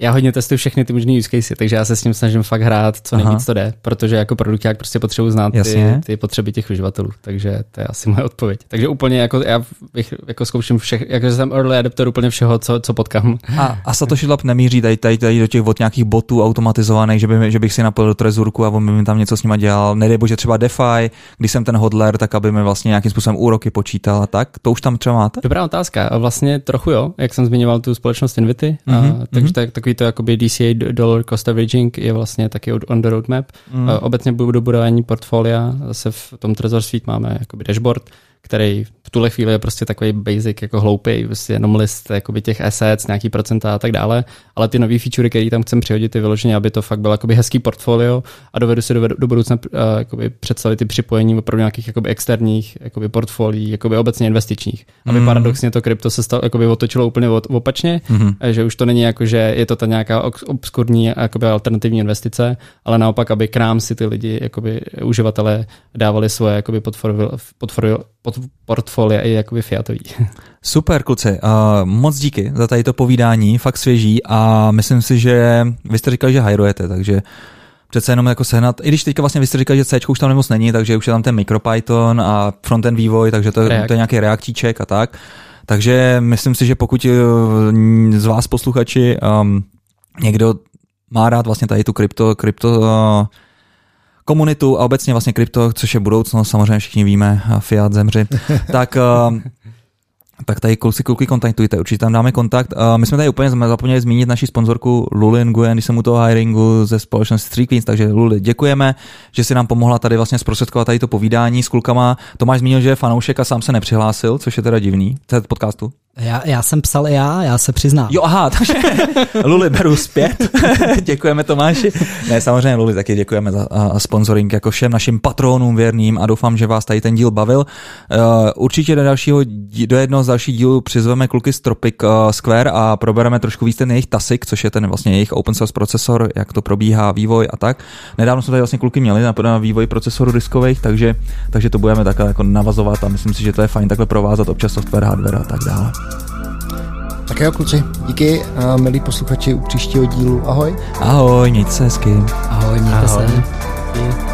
já hodně testuju všechny ty možné use case, takže já se s tím snažím fakt hrát, co nejvíc Aha. to jde, protože jako produkt jak prostě potřebuji znát ty, ty, potřeby těch uživatelů, takže to je asi moje odpověď. Takže úplně jako já bych jako zkouším všech, jakože jsem early adapter úplně všeho, co, co potkám. A, a Satoshi Lab nemíří tady, tady, tady do těch od nějakých botů automatizovaných, že, by, že bych si napojil do trezurku a on by mi tam něco s nima dělal. Nedej bože třeba DeFi, když jsem ten hodler, tak aby mi vlastně nějakým způsobem úroky počítal a tak. To už tam třeba máte? Dobrá otázka. A vlastně trochu jo, jak jsem zmiňoval tu společnost Invity, mm-hmm. a, takže mm-hmm. tak, takový to jakoby DCA dollar cost averaging je vlastně taky on the roadmap. Mm. Obecně do budování portfolia zase v tom Trezor Suite máme jakoby dashboard, který v tuhle chvíli je prostě takový basic, jako hloupý, prostě jenom list jakoby těch assets, nějaký procenta a tak dále, ale ty nové feature, které tam chcem přihodit, je vyloženě, aby to fakt bylo jakoby hezký portfolio a dovedu si do, do budoucna uh, jakoby představit ty připojení opravdu nějakých jakoby externích jakoby portfolií, jakoby obecně investičních. Aby mm. paradoxně to krypto se stalo, jakoby otočilo úplně od, opačně, mm. že už to není jako, že je to ta nějaká obskurní jakoby alternativní investice, ale naopak, aby k nám si ty lidi, jakoby uživatelé dávali svoje jakoby portfolio, portfolio, portfolia i jakoby fiatový. Super, kluci. Uh, moc díky za tady to povídání, fakt svěží a myslím si, že vy jste říkali, že hajrujete, takže přece jenom jako sehnat, i když teďka vlastně vy jste říkali, že C už tam nemoc není, takže už je tam ten MicroPython a frontend vývoj, takže to, to je nějaký reaktíček a tak. Takže myslím si, že pokud z vás posluchači um, někdo má rád vlastně tady tu krypto, krypto uh, komunitu a obecně vlastně krypto, což je budoucnost, samozřejmě všichni víme, fiat, zemři, tak uh, tak tady kluci, kluky kontaktujte, určitě tam dáme kontakt. Uh, my jsme tady úplně zapomněli zmínit naši sponzorku Luli Nguyen, když jsem u toho hiringu ze společnosti Three Queens, takže Luli, děkujeme, že si nám pomohla tady vlastně zprostředkovat tady to povídání s klukama. Tomáš zmínil, že je fanoušek a sám se nepřihlásil, což je teda divný. Je podcastu. Já, já jsem psal i já, já se přiznám. Jo, aha, takže Luli beru zpět. děkujeme Tomáši. Ne, samozřejmě Luli taky děkujeme za uh, sponsoring jako všem našim patronům věrným a doufám, že vás tady ten díl bavil. Uh, určitě do dalšího, do jednoho z dalších dílů přizveme kluky z Tropic uh, Square a probereme trošku víc ten jejich TASIC, což je ten vlastně jejich open source procesor, jak to probíhá, vývoj a tak. Nedávno jsme tady vlastně kluky měli na, na vývoj procesorů diskových, takže, takže to budeme takhle jako navazovat a myslím si, že to je fajn takhle provázat občas software, hardware a tak dále. Tak jo, kluci, díky, a milí posluchači u příštího dílu. Ahoj. Ahoj, mějte se hezky. Ahoj, mějte Ahoj. se.